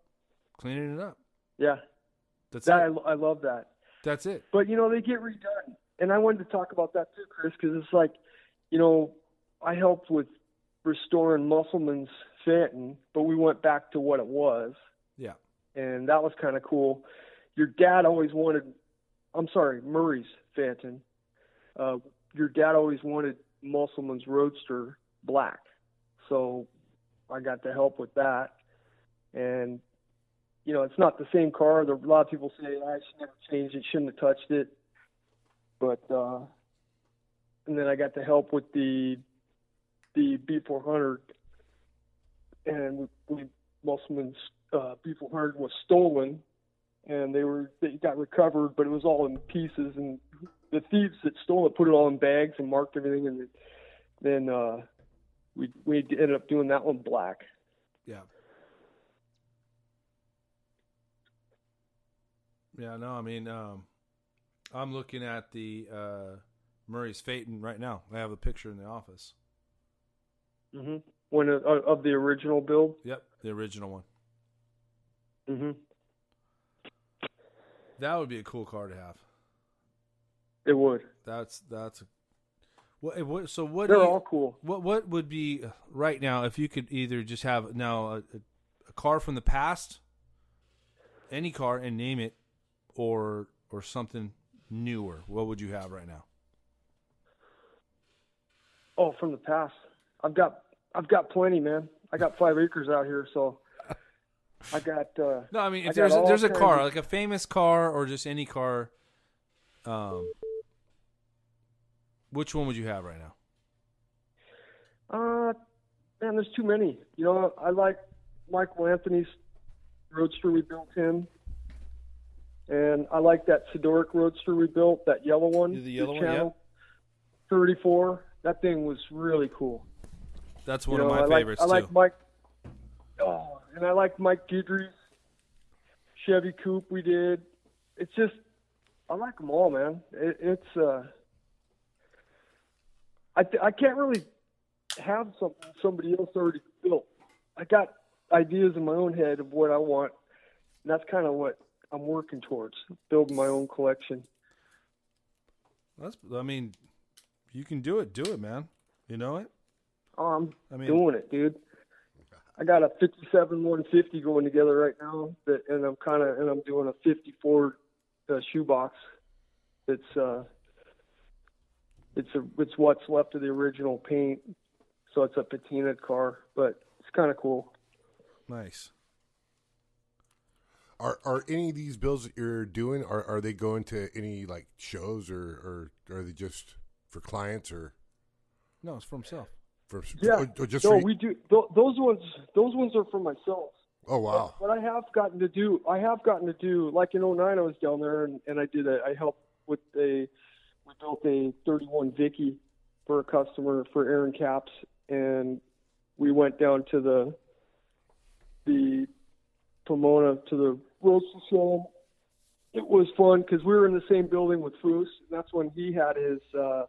cleaning it up. Yeah. That's That it. I, I love that. That's it. But you know, they get redone. And I wanted to talk about that too, Chris, because it's like, you know, I helped with restoring Musselman's Phaeton, but we went back to what it was. Yeah. and that was kind of cool. Your dad always wanted, I'm sorry, Murray's Phaeton. Uh, your dad always wanted Musselman's Roadster black, so I got to help with that. And you know, it's not the same car. There, a lot of people say I should never change it, shouldn't have touched it. But uh, and then I got to help with the the B400, and we, we Musselman's uh, B400 was stolen, and they were they got recovered, but it was all in pieces, and the thieves that stole it put it all in bags and marked everything, and then uh, we we ended up doing that one black. Yeah. Yeah, no, I mean, um, I'm looking at the uh, Murray's Phaeton right now. I have a picture in the office. Mm-hmm. When uh, of the original build. Yep, the original one. Mm hmm That would be a cool car to have. It would. That's that's a, what, what so what They're you, all cool. what what would be uh, right now if you could either just have now a, a, a car from the past, any car and name it, or or something newer. What would you have right now? Oh, from the past. I've got I've got plenty, man. I got five acres out here, so I got. uh No, I mean if got there's a, there's a car of- like a famous car or just any car, um, which one would you have right now? Uh, man, there's too many. You know, I like Michael Anthony's Roadster we built him, and I like that Sidoric Roadster we built, that yellow one. The yellow one, Channel 34. That thing was really cool. That's You one know, of my I like, favorites I like Mike. Oh, and I like Mike Guidry's Chevy Coupe we did. It's just, I like them all, man. It, it's, uh, I, th- I can't really have something somebody else already built. I got ideas in my own head of what I want. And that's kind of what I'm working towards, building my own collection. That's I mean, you can do it. Do it, man. You know it. Oh, I'm I mean, doing it, dude. I got a 57 150 going together right now, that, and I'm kind of and I'm doing a 54 uh, shoebox. It's uh, it's a it's what's left of the original paint, so it's a patina car, but it's kind of cool. nice. Are are any of these builds that you're doing are are they going to any like shows or or are they just for clients or No, it's for himself. For Yeah, or, or just no, for, we do th- those ones. Those ones are for myself. oh wow But I have gotten to do, I have gotten to do, like in 09 I was down there and, and I did a, I helped with a, we built a 31 Vicky for a customer for Aaron Caps and we went down to the, the Pomona to the roadster show. It was fun because we were in the same building with Foose. And that's when he had his, uh,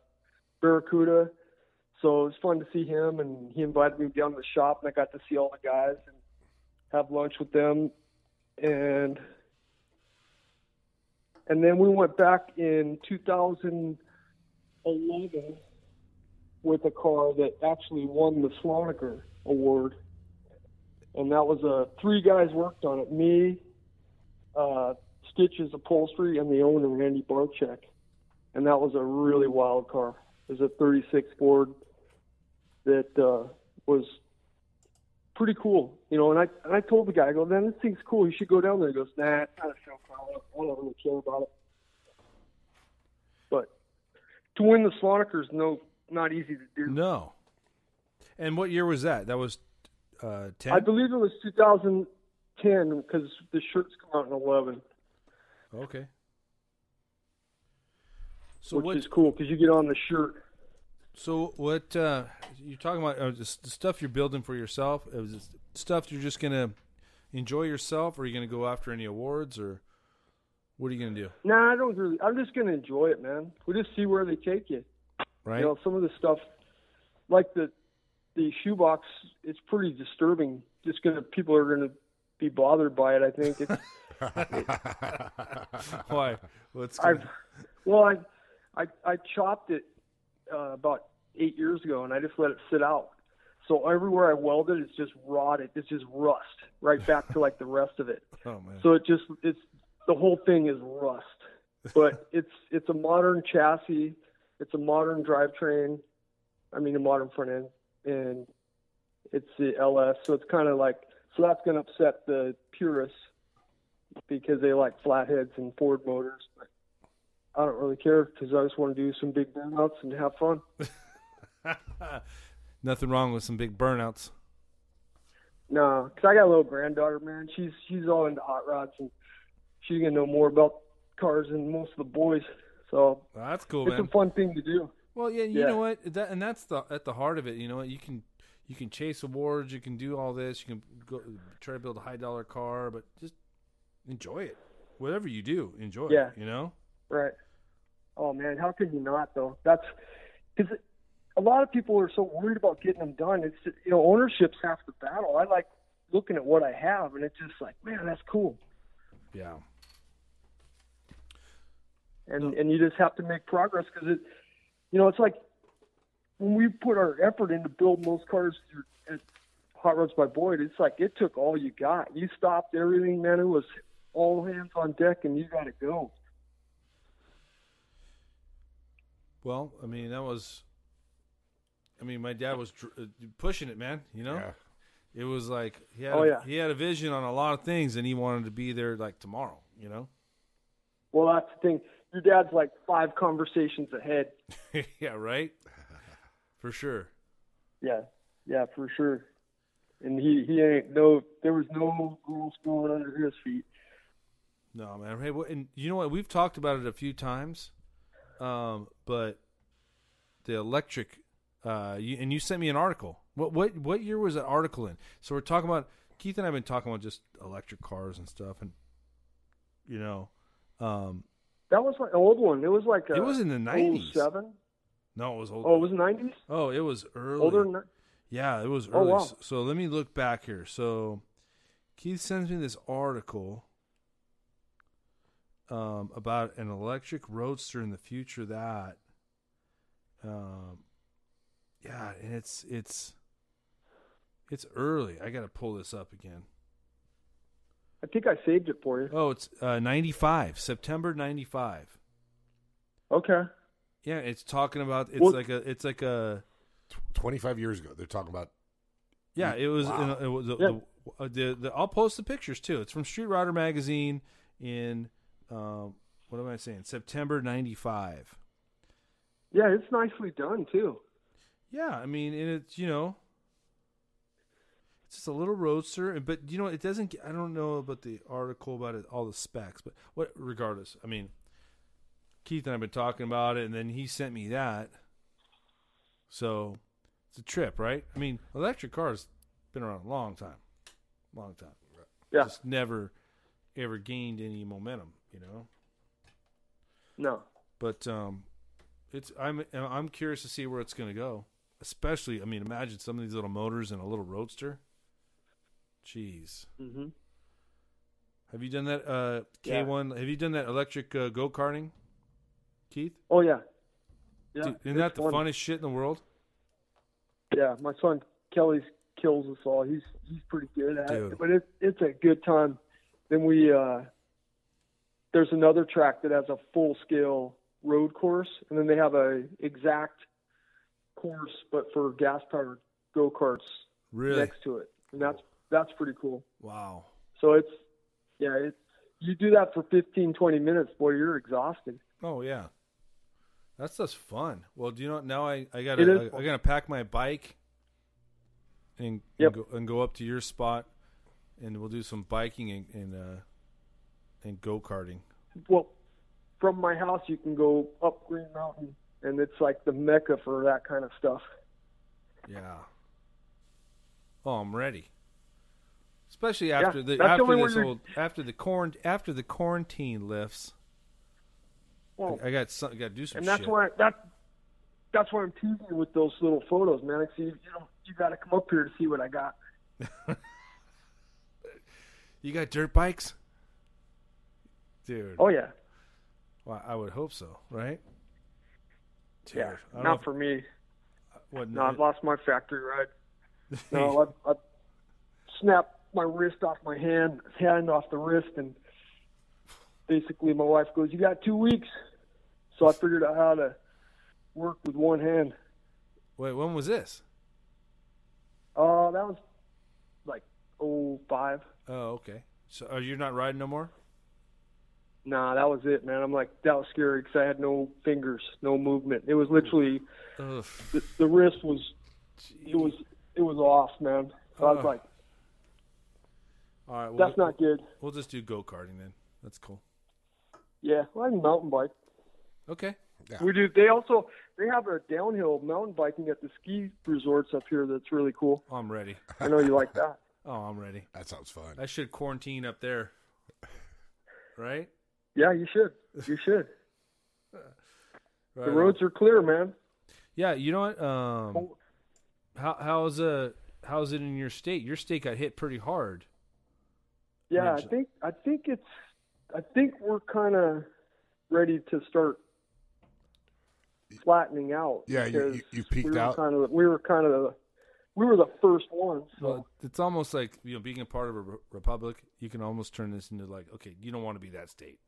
Barracuda. So it was fun to see him, and he invited me down to the shop, and I got to see all the guys and have lunch with them, and and then we went back in 2011 with a car that actually won the Slonaker Award, and that was a three guys worked on it. Me, uh, Stitches Upholstery, and the owner Randy Barchek, and that was a really wild car. It was a 36 Ford that uh, was pretty cool, you know. And I and I told the guy, I go, man, this thing's cool. You should go down there. He goes, nah, it's not a show car. I don't really care about it. But to win the Slonaker is no not easy to do. No. And what year was that? That was uh, 10? I believe it was 2010 because the shirts come out in 11, okay. So which what? is cool because you get on the shirt. So what? Uh, you're talking about uh, the stuff you're building for yourself. It stuff you're just gonna enjoy yourself, or are you gonna go after any awards, or what are you gonna do? Nah, I don't really. I'm just gonna enjoy it, man. We will just see where they take you. Right? You know, some of the stuff, like the the shoebox, it's pretty disturbing. Just gonna people are gonna be bothered by it. I think it's. Why? What's I've gonna- well, I I I chopped it uh, about eight years ago, and I just let it sit out. So everywhere I welded, it's just rotted. It's just rust right back to like the rest of it. oh man. So it just it's the whole thing is rust. But it's it's a modern chassis. It's a modern drivetrain. I mean, a modern front end, and it's the LS. So it's kind of like so that's going to upset the purists because they like flatheads and Ford motors. But I don't really care because I just want to do some big burnouts and have fun. Nothing wrong with some big burnouts. No, because I got a little granddaughter, man. She's she's all into hot rods and she's gonna know more about cars than most of the boys. So Well, that's cool, it's man. a fun thing to do. Well, yeah, you Yeah. know what? That and that's the at the heart of it. You know what? You can you can chase awards. You can do all this. You can go try to build a high dollar car, but just enjoy it. Whatever you do, enjoy Yeah. it. You know? Right. Oh man, how can you not though? That's because a lot of people are so worried about getting them done. It's you know ownership's half the battle. I like looking at what I have, and it's just like, man, that's cool. Yeah. And and you just have to make progress because it, you know, it's like when we put our effort into building those cars at Hot Rods by Boyd. It's like it took all you got. You stopped everything, man. It was all hands on deck, and you got to go. Well, I mean, that was. I mean, my dad was dr- uh, pushing it, man. You know, Yeah. it was like he had Oh, a, yeah. he had a vision on a lot of things, and he wanted to be there like tomorrow. You know. Well, that's the thing. Your dad's like five conversations ahead. yeah. Right. For sure. Yeah, yeah, for sure. And he he ain't no. There was no rules going under his feet. No, man. Hey, what, and you know what? We've talked about it a few times, um, but the electric, uh, you, and you sent me an article. What what what year was that article in? So we're talking about Keith and I've been talking about just electric cars and stuff, and you know, um, That was like an old one. It was like a It was in the 90s. Seven. no, it was old. Oh, it was nineties. oh, it was early. Older than. Yeah, it was Oh, early. wow. So, so let me look back here. So Keith sends me this article um, about an electric roadster in the future that um, yeah, and it's it's it's early. I got to pull this up again. I think I saved it for you. Oh, it's uh, 95, September 95. Okay. Yeah, it's talking about it's Well- like a it's like a 25 years ago, they're talking about. Yeah, it was. Wow. It was the, Yeah. the, uh, the, the, I'll post the pictures too. It's from Street Rodder magazine in um, what am I saying? September '95. Yeah, it's nicely done too. Yeah, I mean, and it's you know, it's just a little roadster, but you know, it doesn't. get- I don't know about the article about it, all the specs, but what? Regardless, I mean, Keith and I've been talking about it, and then he sent me that. So it's a trip, right? I mean, electric cars been around a long time, long time. Yeah. Just never ever gained any momentum, you know. No. But um, it's I'm I'm curious to see where it's going to go. especially. I mean, imagine some of these little motors in a little roadster. Jeez, Mm-hmm. have you done that? Uh, K one. Have you done that electric uh, go karting, Keith? Oh yeah. Yeah. Dude, isn't it's that the fun. funnest shit in the world? Yeah, my son Kelly's kills us all. He's he's pretty good at Dude. it, but it's it's a good time. Then we uh, there's another track that has a full scale road course, and then they have a exact course, but for gas powered go karts Really? next to it, and that's that's pretty cool. Wow. So it's yeah, it's you do that for 15, 20 minutes, boy, you're exhausted. Oh yeah, that's just fun. Well, do you know now? I I gotta I, I gotta pack my bike and Yep. and, go, and go up to your spot, and we'll do some biking and and, uh, and go karting. Well, from my house, you can go up Green Mountain, and it's like the mecca for that kind of stuff. Yeah. Oh, I'm ready. Especially after the the after this old after the corn after the quarantine lifts. Well, I got some, got to do some shit. and that's shit. why that that's why I'm teasing you with those little photos, man. See, you know, you got to come up here to see what I got. you got dirt bikes, dude. Oh yeah, Well, I would hope so, right? Dude, yeah. Not if- for me. what, No, I've lost my factory ride. No, I, I snapped my wrist off my hand, hand off the wrist, and basically my wife goes, "You got two weeks." So I figured out how to work with one hand. Wait, when was this? Uh, that was like oh five. Oh, okay. So are you not riding no more? Nah, that was it, man. I'm like that was scary because I had no fingers, no movement. It was literally the, the wrist was it was it was off, man. So I was like, All right. Well, that's not good. We'll just do go karting then. That's cool. Yeah, well, I can mountain bike. Okay. We do. They also they have a downhill mountain biking at the ski resorts up here. That's really cool. I'm ready. I know you like that. Oh, I'm ready. That sounds fun. I should quarantine up there. Right? Yeah, you should. You should. Right The on. roads are clear, man. Yeah, you know what? Um, Oh. how how's uh how's it in your state? Your state got hit pretty hard. Yeah, I think I think it's I think we're kind of ready to start flattening out. Yeah, you- you- you peaked we out? Kind of, we were kind of the we were the first ones. So Well, it's almost like you know, being a part of a re- republic, you can almost turn this into like, okay, you don't want to be that state,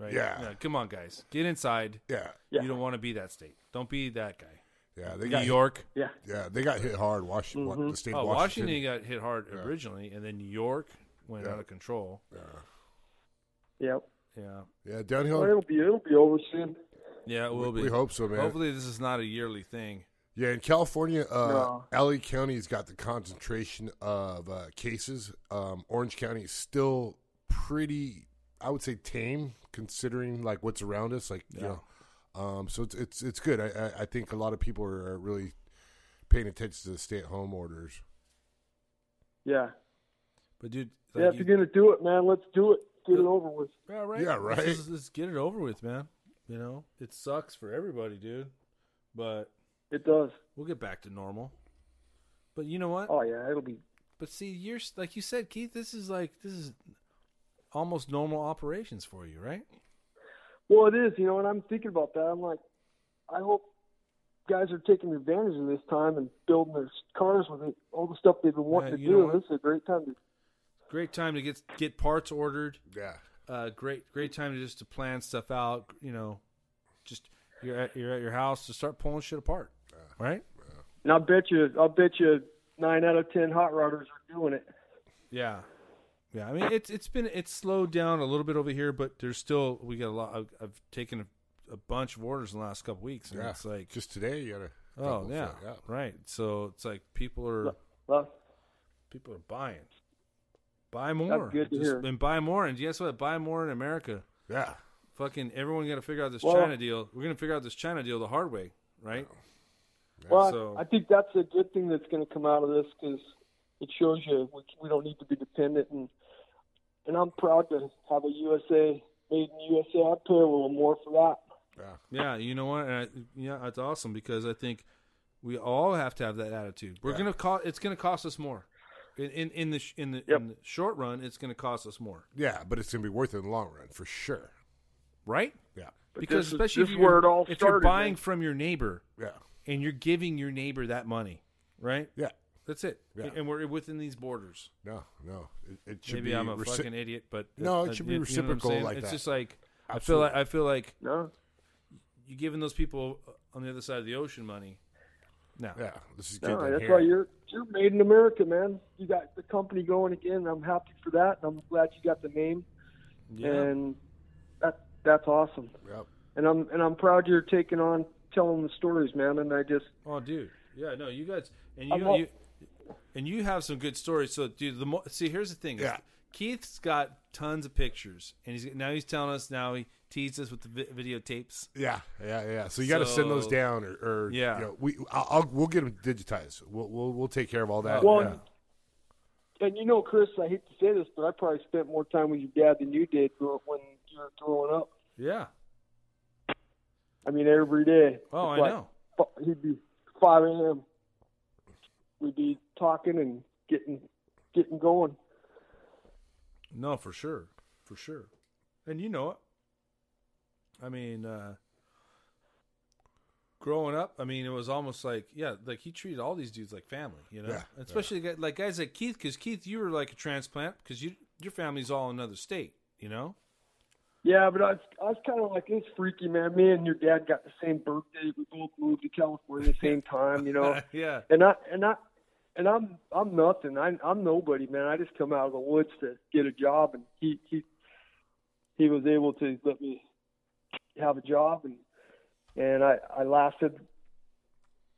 right? Yeah. come on, guys, get inside. Yeah, Yeah. You don't want to be that state. Don't be that guy. yeah. They New got York. yeah, Yeah, they got hit hard. Washington, Mhm. the state Oh, Washington, Washington. got hit hard originally, and then New York went Yeah. out of control. Yeah, yeah. Yeah, yeah. Downhill. Well, it'll be it'll be over soon. yeah, it we, will be. we hope so, man. Hopefully, this is not a yearly thing. Yeah, in California, uh, No. LA County's got the concentration of uh, cases. Um, Orange County is still pretty, I would say, tame considering like what's around us. Like, you Yeah. know, um, so it's it's it's good. I, I I think a lot of people are, are really paying attention to the stay at home orders. Yeah, But dude, yeah. If you- you're gonna do it, man, let's do it. Get it over with. Yeah, right. Yeah, Let's right. let's get it over with, man. You know, it sucks for everybody, dude. But It does. we'll get back to normal. But you know what? Oh yeah, it'll be. But see, you're like you said, Keith. This is like this is almost normal operations for you, right? Well, it is. You know, and I'm thinking about that. I'm like, I hope guys are taking advantage of this time and building their cars with it, all the stuff they've been wanting Yeah, to do. what? This is a great time to. Great time to get get parts ordered. Yeah, Uh, great great time to just to plan stuff out. You know, just you're at you're at your house to start pulling shit apart, right? And I'll bet you, I'll bet you, nine out of ten hot rodders are doing it. Yeah, yeah. I mean, it's it's been it's slowed down a little bit over here, but there's still we got a lot. I've, I've taken a, a bunch of orders in the last couple weeks, and yeah. it's like, just today you got a. oh yeah, so, yeah. right. So it's like people are Well, people are buying. Buy more, good to Just- hear. and buy more, and guess what? Buy more in America. Yeah, Fucking everyone got to figure out this Well- China deal. We're gonna figure out this China deal the hard way, right? well, so- I think that's a good thing that's going to come out of this because it shows you we, we don't need to be dependent, and and I'm proud to have a USA made in USA. I'd pay a little more for that. yeah, Yeah, you know what? And I, yeah, that's awesome because I think We all have to have that attitude. We're Yeah. gonna cost. It's gonna cost us more. In in, in the in the, Yep. in the short run, it's gonna cost us more, Yeah, but it's gonna be worth it in the long run for sure. right? Yeah, But because this especially this if you're, where it all if you're buying man. from your neighbor yeah, and you're giving your neighbor that money, right? yeah. That's it. Yeah. And we're within these borders. No, no. It, it should Maybe be I'm a reci- fucking idiot, but No, it uh, should be you- you know reciprocal like it's that. just like I feel like I feel like No, you giving those people on the other side of the ocean money. No, Yeah, this is no, to that's hear. why you're you're made in America, man. You got the company going again. I'm happy for that, and I'm glad you got the name, yeah, and that that's awesome. Yep. And I'm and I'm proud you're taking on telling the stories, man. And I just Oh, dude. Yeah, no, you guys, and you, not- you and you have some good stories. So, dude, the mo- see, here's the thing. Yeah. Keith's got tons of pictures, and he's now he's telling us now he teased us with the vi- videotapes. Yeah, yeah, yeah. So you got to send those So- down, or, or Yeah. you know, we I'll, I'll we'll get them digitized. We'll we'll we'll take care of all that. Well, yeah. and you know, Chris, I hate to say this, but I probably spent more time with your dad than you did grow- when you were growing up. Yeah. I mean, every day. Oh, It's I like, know. fu- He'd be 5 a.m. We'd be talking and getting getting going. No, for sure, for sure, and you know it. I mean, uh, growing up, I mean, it was almost like yeah, like he treated all these dudes like family, you know. Yeah, Especially guy- like guys like Keith, because Keith, you were like a transplant because you your family's all in another state, you know. Yeah, but I was, I was kind of like, it's freaky, man. Me and your dad got the same birthday. We both moved to California at the same time, you know. yeah, and I and I and I'm I'm nothing. I, I'm nobody, man. I just come out of the woods to get a job, and he he he was able to let me have a job, and and I I lasted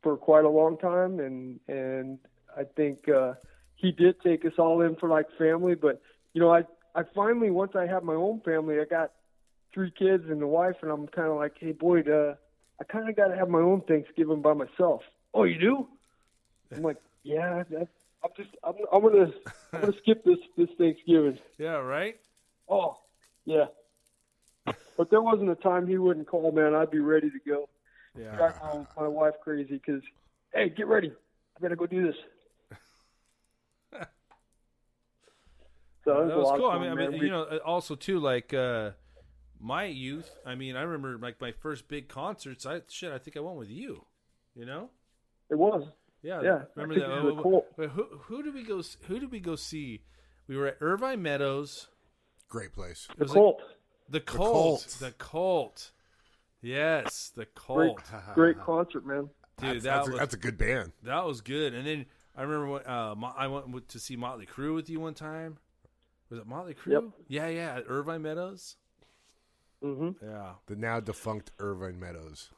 for quite a long time, and and I think uh, he did take us all in for like family. But you know, I I finally once I have my own family, I got three kids and a wife, and I'm kind of like, hey, Boyd, uh, I kind of got to have my own Thanksgiving by myself. Oh, you do? I'm like, yeah, that, I'm just, I'm, I'm gonna, I'm gonna skip this this Thanksgiving. yeah, right. Oh, yeah. But there wasn't a time he wouldn't call, man. I'd be ready to go. Yeah, Drive my, my wife crazy because, hey, get ready. I gotta go do this. So it that was lot of cool. I mean, I mean, you know, also too, like uh, my youth. I mean, I remember like my first big concerts. I shit, I think I went with you. You know. it was. Yeah, Yeah, Remember I that? think you were Uh, cool. wait, who who did we go? Who did we go see? We were at Irvine Meadows. Great place. The cult. like- Colt. the Colt. Colt. The Colt. Yes, the Great, great concert, man. Dude, that's, that that's, was a, that's a good band. that was good. And then I remember when uh, I went to see Motley Crue with you one time. Was it Motley Crue? Yep. Yeah, yeah, at Irvine Meadows. hmm Yeah. The now defunct Irvine Meadows.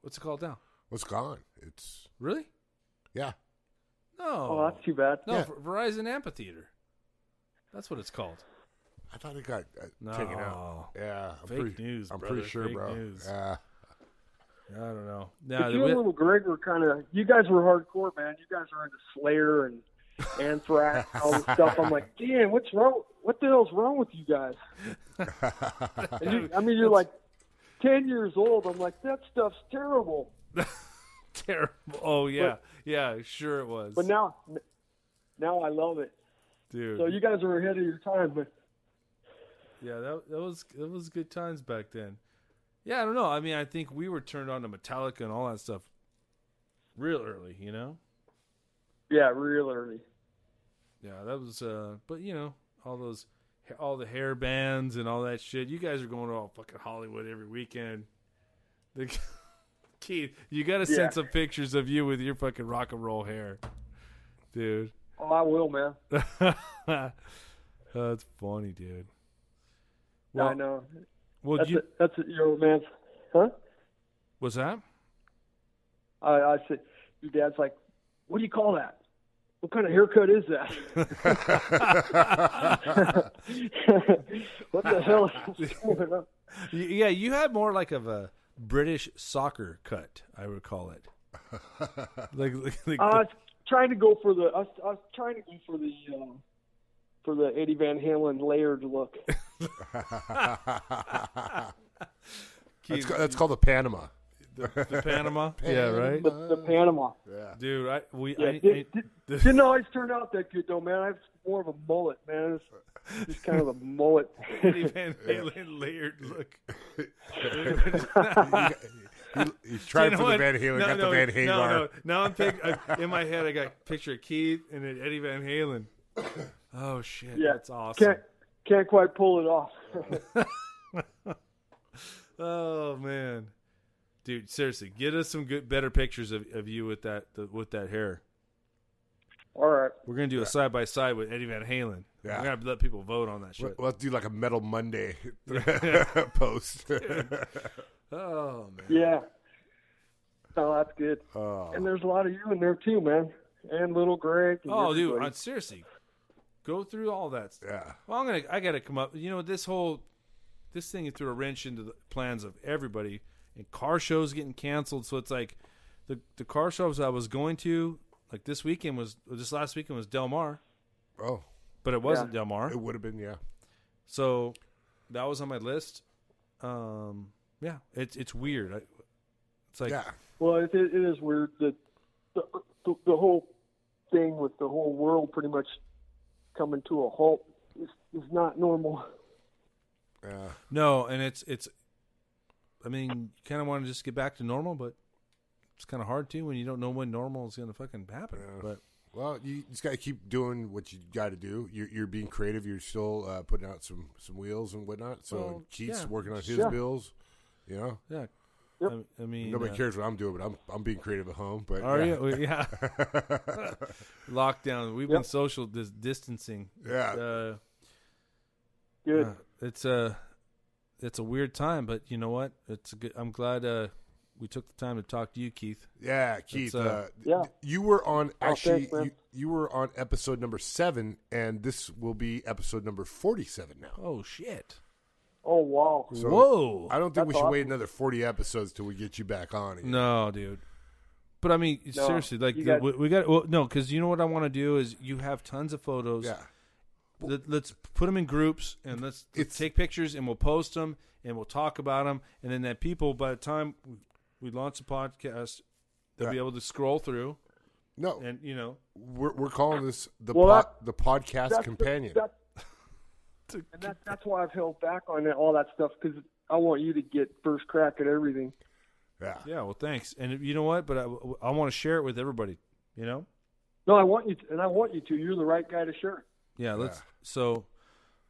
What's it called now? What's gone? It's Really? Yeah. No. Oh, that's too bad. no, Yeah. Ver- Verizon Amphitheater. That's what it's called. I thought it got uh, No. taken out. Yeah, I'm Fake pretty, news, I'm brother, pretty sure, fake bro. news. Yeah, I don't know. But Yeah, you the, and little Greg were kind of. You guys were hardcore, man. You guys were into Slayer and Anthrax and all this stuff. I'm like, damn, what's wrong? What the hell's wrong with you guys? And you, I mean, you're like ten years old. I'm like, that stuff's terrible. terrible. Oh yeah, yeah, sure it was. But now, now I love it. dude. So you guys are ahead of your time. But Yeah, that that was that was good times back then. Yeah, I don't know. I mean, I think we were turned on to Metallica and all that stuff real early, you know. yeah, real early. Yeah, that was. uh But you know, all those, all the hair bands and all that shit. You guys are going to all fucking Hollywood every weekend. The, Keith, you got to send Yeah. some pictures of you with your fucking rock and roll hair, dude. Oh, I will, man. That's funny, dude. I know. well, That's you, it. That's it, your old man's. Huh? what's that? I, I said, your dad's like, what do you call that? What kind of haircut is that? what the hell is going on? Yeah, you had more like of a British soccer cut, I would call it. like, like, like I was trying to go for the. I was, I was trying to go for the. Um, for the Eddie Van Halen layered look. that's, that's called a Panama. the, the Panama. yeah, right. The, the Panama. Yeah. Dude, I we Yeah, I, it, I, it didn't always turn out that good though, man. I have more of a mullet, man. It's just kind of a mullet. Eddie Van Halen layered look. He's trying You know for the what? Van Halen, No, got no, the Van Hagar. No, no. Now I'm pic- I, in my head. I got a picture of Keith and then Eddie Van Halen. Oh shit, Yeah, that's awesome. Can't can't quite pull it off. Oh man, dude, seriously, get us some good, better pictures of, of you with that the, with that hair. All right. We're gonna do a side by side with Eddie Van Halen. Yeah. We're gonna let people vote on that We'll, shit. we'll do like a Metal Monday post. Oh man, Yeah. Oh, that's good. oh, And there's a lot of you in there too, man. And little Greg. And oh dude, everybody. uh, seriously, go through all that. Stuff. yeah. Well, I'm gonna, I gotta come up. You know, this whole, this thing threw a wrench into the plans of everybody, and car shows getting canceled. So it's like, the the car shows I was going to, like this weekend was, this last weekend was Del Mar, Oh, but it wasn't Del Mar. it would have been, yeah. So that was on my list. Um, yeah, it's it's weird. I, it's like yeah. Well, it, it is weird that the, the the whole thing with the whole world pretty much coming to a halt is is not normal. Yeah. no, and it's it's. I mean, you kind of want to just get back to normal, but it's kind of hard to when you don't know when normal is going to fucking happen. Yeah. But Well, you just got to keep doing what you got to do. You're, you're being creative. You're still uh, putting out some, some wheels and whatnot. So Well, Keith's yeah. working on his Sure. bills. You know, yeah, Yep. I, I mean, nobody uh, cares what I'm doing, but I'm I'm being creative at home. But Are yeah. you? Yeah. Lockdown. We've been social dis- distancing. Yeah. Uh, Good. uh, it's a it's a weird time, but you know what? It's a good. I'm glad uh, we took the time to talk to you, Keith. Yeah, Keith. uh, uh, Yeah. You were on Oh, actually. thanks, you, you were on episode number seven, and this will be episode number forty-seven now. Oh shit! Oh wow. So Whoa! I don't think we That's should wait another forty episodes till we get you back on. Again. No, dude. But I mean, No, seriously, like you got- we, we got well, no, because you know what I want to do is you have tons of photos. Yeah. Let, us put them in groups and let's, let's take pictures and we'll post them and we'll talk about them and then that people by the time we, we launch a podcast, they'll Yeah. be able to scroll through No, and you know we're we're calling this the Well, pod, that- the podcast That's companion. The, that, and that, that's why I've held back on that, all that stuff because I want you to get first crack at everything. yeah. yeah well thanks and you know what but I, I want to share it with everybody you know No, I want you to, and I want you to. You're the right guy to share. yeah let's Yeah. so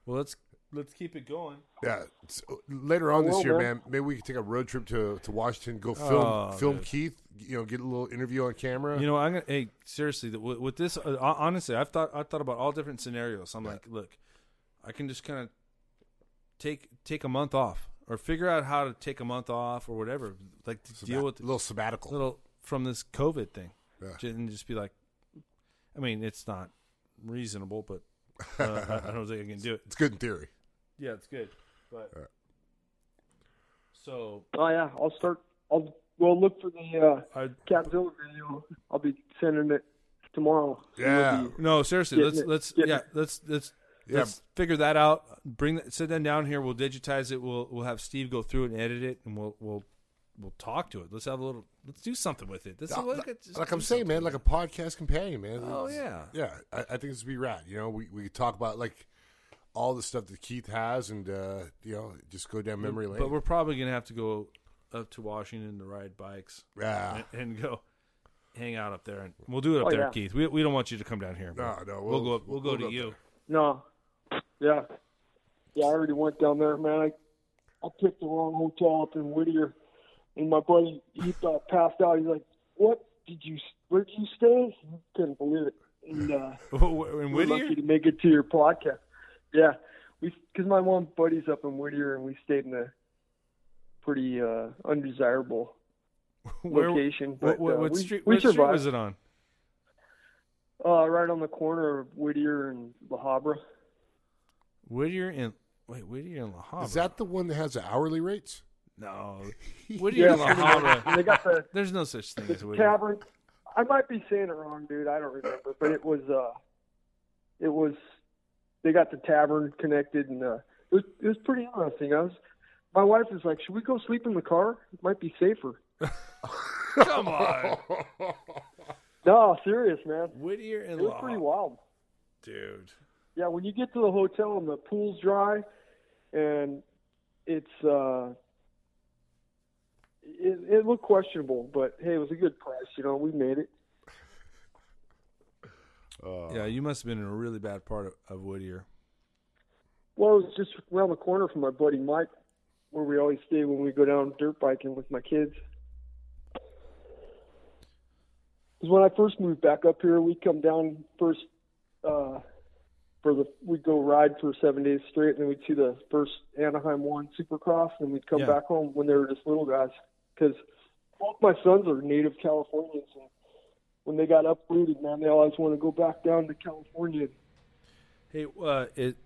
well let's let's keep it going Yeah, it's- later on this year, man. man, maybe we could take a road trip to, to Washington, go film Oh, film dude. Keith, you know, get a little interview on camera. You know, I'm gonna. Hey, seriously, with, with this, uh, honestly, I've thought I thought about all different scenarios. I'm like, look, I can just kind of take take a month off, or figure out how to take a month off, or whatever, like to deal with a little sabbatical. little from this COVID thing, Yeah. And just be like, I mean, it's not reasonable, but uh, I, I don't think I can do it. It's good in theory. Yeah, it's good, but Yeah. so Oh yeah, I'll start. I'll well look for the uh, I Capzilla video. I'll be sending it tomorrow. So you'll Yeah. no seriously, let's it- let's yeah it. let's let's Yeah. Let's figure that out. Bring that, sit them down here. We'll digitize it. We'll we'll have Steve go through it and edit it, and we'll we'll we'll talk to it. Let's have a little. Let's do something with it. This is Like, look like I'm saying, man, like a podcast companion, man. Oh It's- yeah. yeah. I, I think this would be rad. You know, we we talk about like all the stuff that Keith has, and uh, you know, just go down memory lane. But we're probably gonna have to go up to Washington to ride bikes yeah. and, and go hang out up there, and we'll do it up Oh, there, yeah. Keith. We we don't want you to come down here. No, no, We'll, we'll- go. Up, we'll, we'll go go to up you. No. Yeah. Yeah, I already went down there, man. I I picked the wrong hotel up in Whittier, and my buddy he uh, passed out. He's like, "What did you? Where did you stay?" He couldn't believe it. And uh, In we're Whittier. lucky to make it to your podcast. Yeah, we because my one buddy's up in Whittier, and we stayed in a pretty uh, undesirable Where? location. What, But, what, uh, what we, street? we what street was it on? Uh, right on the corner of Whittier and La Habra. Whittier and wait, Whittier and La Habra. Is that the one that has the hourly rates? no? Whittier and La Habra. And they got the There's no such thing as the Whittier. tavern. I might be saying it wrong, dude. I don't remember, but it was uh, it was they got the tavern connected, and uh, it was it was pretty interesting. I was my wife was like, "Should we go sleep in the car? It might be safer." Come on, No, serious, man. Whittier and It was Law, pretty wild. dude. Yeah, when you get to the hotel and the pool's dry, and it's uh, it, it looked questionable, but hey, it was a good price. You know, we made it. Uh, Yeah, you must have been in a really bad part of, of Whittier. Well, it was just around the corner from my buddy Mike, where we always stay when we go down dirt biking with my kids. Because when I first moved back up here, we'd come down first uh, for the we'd go ride for seven days straight, and then we'd see the first Anaheim one Supercross, and we'd come Yeah. back home when they were just little guys. Because both my sons are native Californians, and when they got uprooted, man, they always want to go back down to California. Hey, uh, it.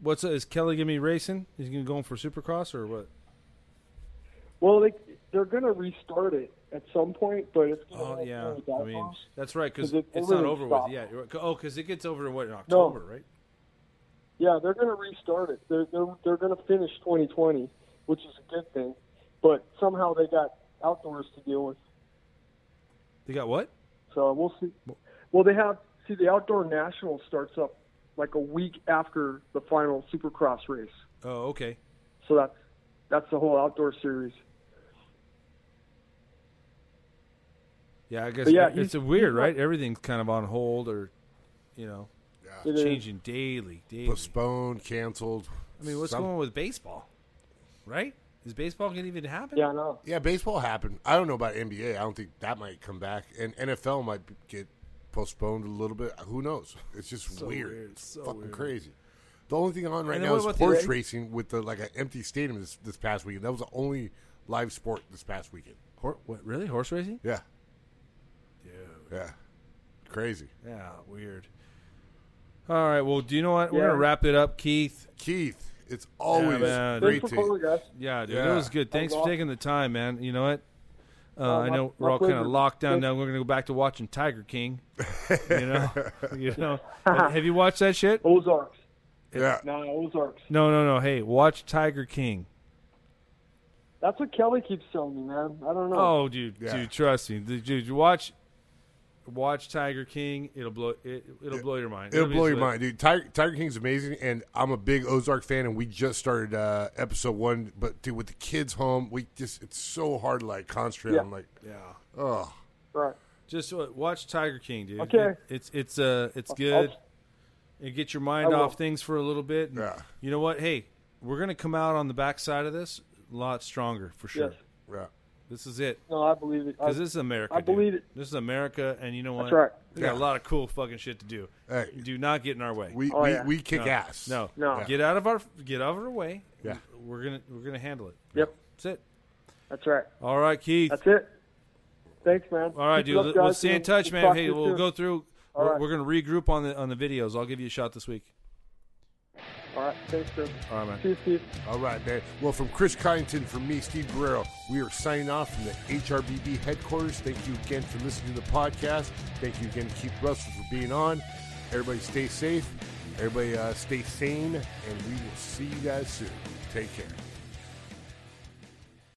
What's is Kelly gonna be racing? Is he gonna go in for Supercross or what? Well, they they're gonna restart it at some point, but it's gonna Oh yeah, I mean that's right because it- it's not over stopped. with. Yeah, oh, because it gets over in what in October, right? yeah, they're gonna restart it. They're they're they're gonna finish 2020, which is a good thing. But somehow they got outdoors to deal with, They got what? so we'll see. Well, they have see the outdoor national starts up like a week after the final Supercross race, Oh, okay. so that's that's the whole outdoor series. Yeah, I guess But yeah, it's a weird, right? Everything's kind of on hold or, you know, It is. changing daily, daily. Postponed, canceled. I mean, what's Some- going on with baseball? Right? Is baseball gonna even happen? Yeah, I know. Yeah, baseball happened. I don't know about NBA. I don't think that might come back, and NFL might get postponed a little bit. Who knows? It's just So weird. weird, It's so fucking weird. crazy. The only thing on right now is about the- horse racing with the like an empty stadium this, this past weekend. That was the only live sport this past weekend. Hor- what? Really? Horse racing? Yeah, Dude. yeah, crazy. Yeah, weird. All right. Well, do you know what? We're gonna wrap it up, Keith. Keith, it's always man. great Thanks for to. calling, guys. Yeah, dude, Yeah. it was good. Thanks That for was taking the time, man. You know what? Uh, I my- know my we're all kind of pleasure. locked down now. We're gonna go back to watching Tiger King. You know, you know. Have you watched that shit? Ozarks. Yeah, No, Ozarks. No, no, no. Hey, watch Tiger King. That's what Kelly keeps telling me, man. I don't know. Oh, dude, Yeah. dude, trust me, dude, dude, watch, watch Tiger King. It'll blow, it, it'll blow your mind. It'll be blow your mind, dude. Tiger, Tiger King's amazing, and I'm a big Ozark fan. And we just started uh, episode one, but dude, with the kids home, we just—it's so hard to like concentrate Yeah. on like, Yeah, oh, Right. just uh, watch Tiger King, dude. Okay. It- it's it's uh it's good. And get your mind off things for a little bit. and Yeah. You know what? Hey, we're gonna come out on the backside of this a lot stronger for sure. Yes. yeah, This is it. No, I believe it. Because this is America. I dude. believe it. This is America, and you know what? That's right. We got a lot of cool fucking shit to do. Hey. Do not get in our way. we Oh, we, yeah. we kick no, ass. No, No. Yeah. Get out of our get out of our way. Yeah. We're gonna we're gonna handle it. Yep. That's it. That's right. All right, Keith. That's it. Thanks, man. All right, Keep dude. up, Let- guys, We'll stay in touch, we'll man. talk to Hey, we'll soon. go through. All We're, right. we're gonna regroup on the on the videos. I'll give you a shot this week. All right. Thanks, Chris. All right, man. You, Steve. All right, man. Well, from Chris Kyington, from me, Steve Guerrero, we are signing off from the HRBB headquarters. Thank you again for listening to the podcast. Thank you again to Keith Russell for being on. Everybody stay safe. Everybody uh, stay sane, and we will see you guys soon. Take care.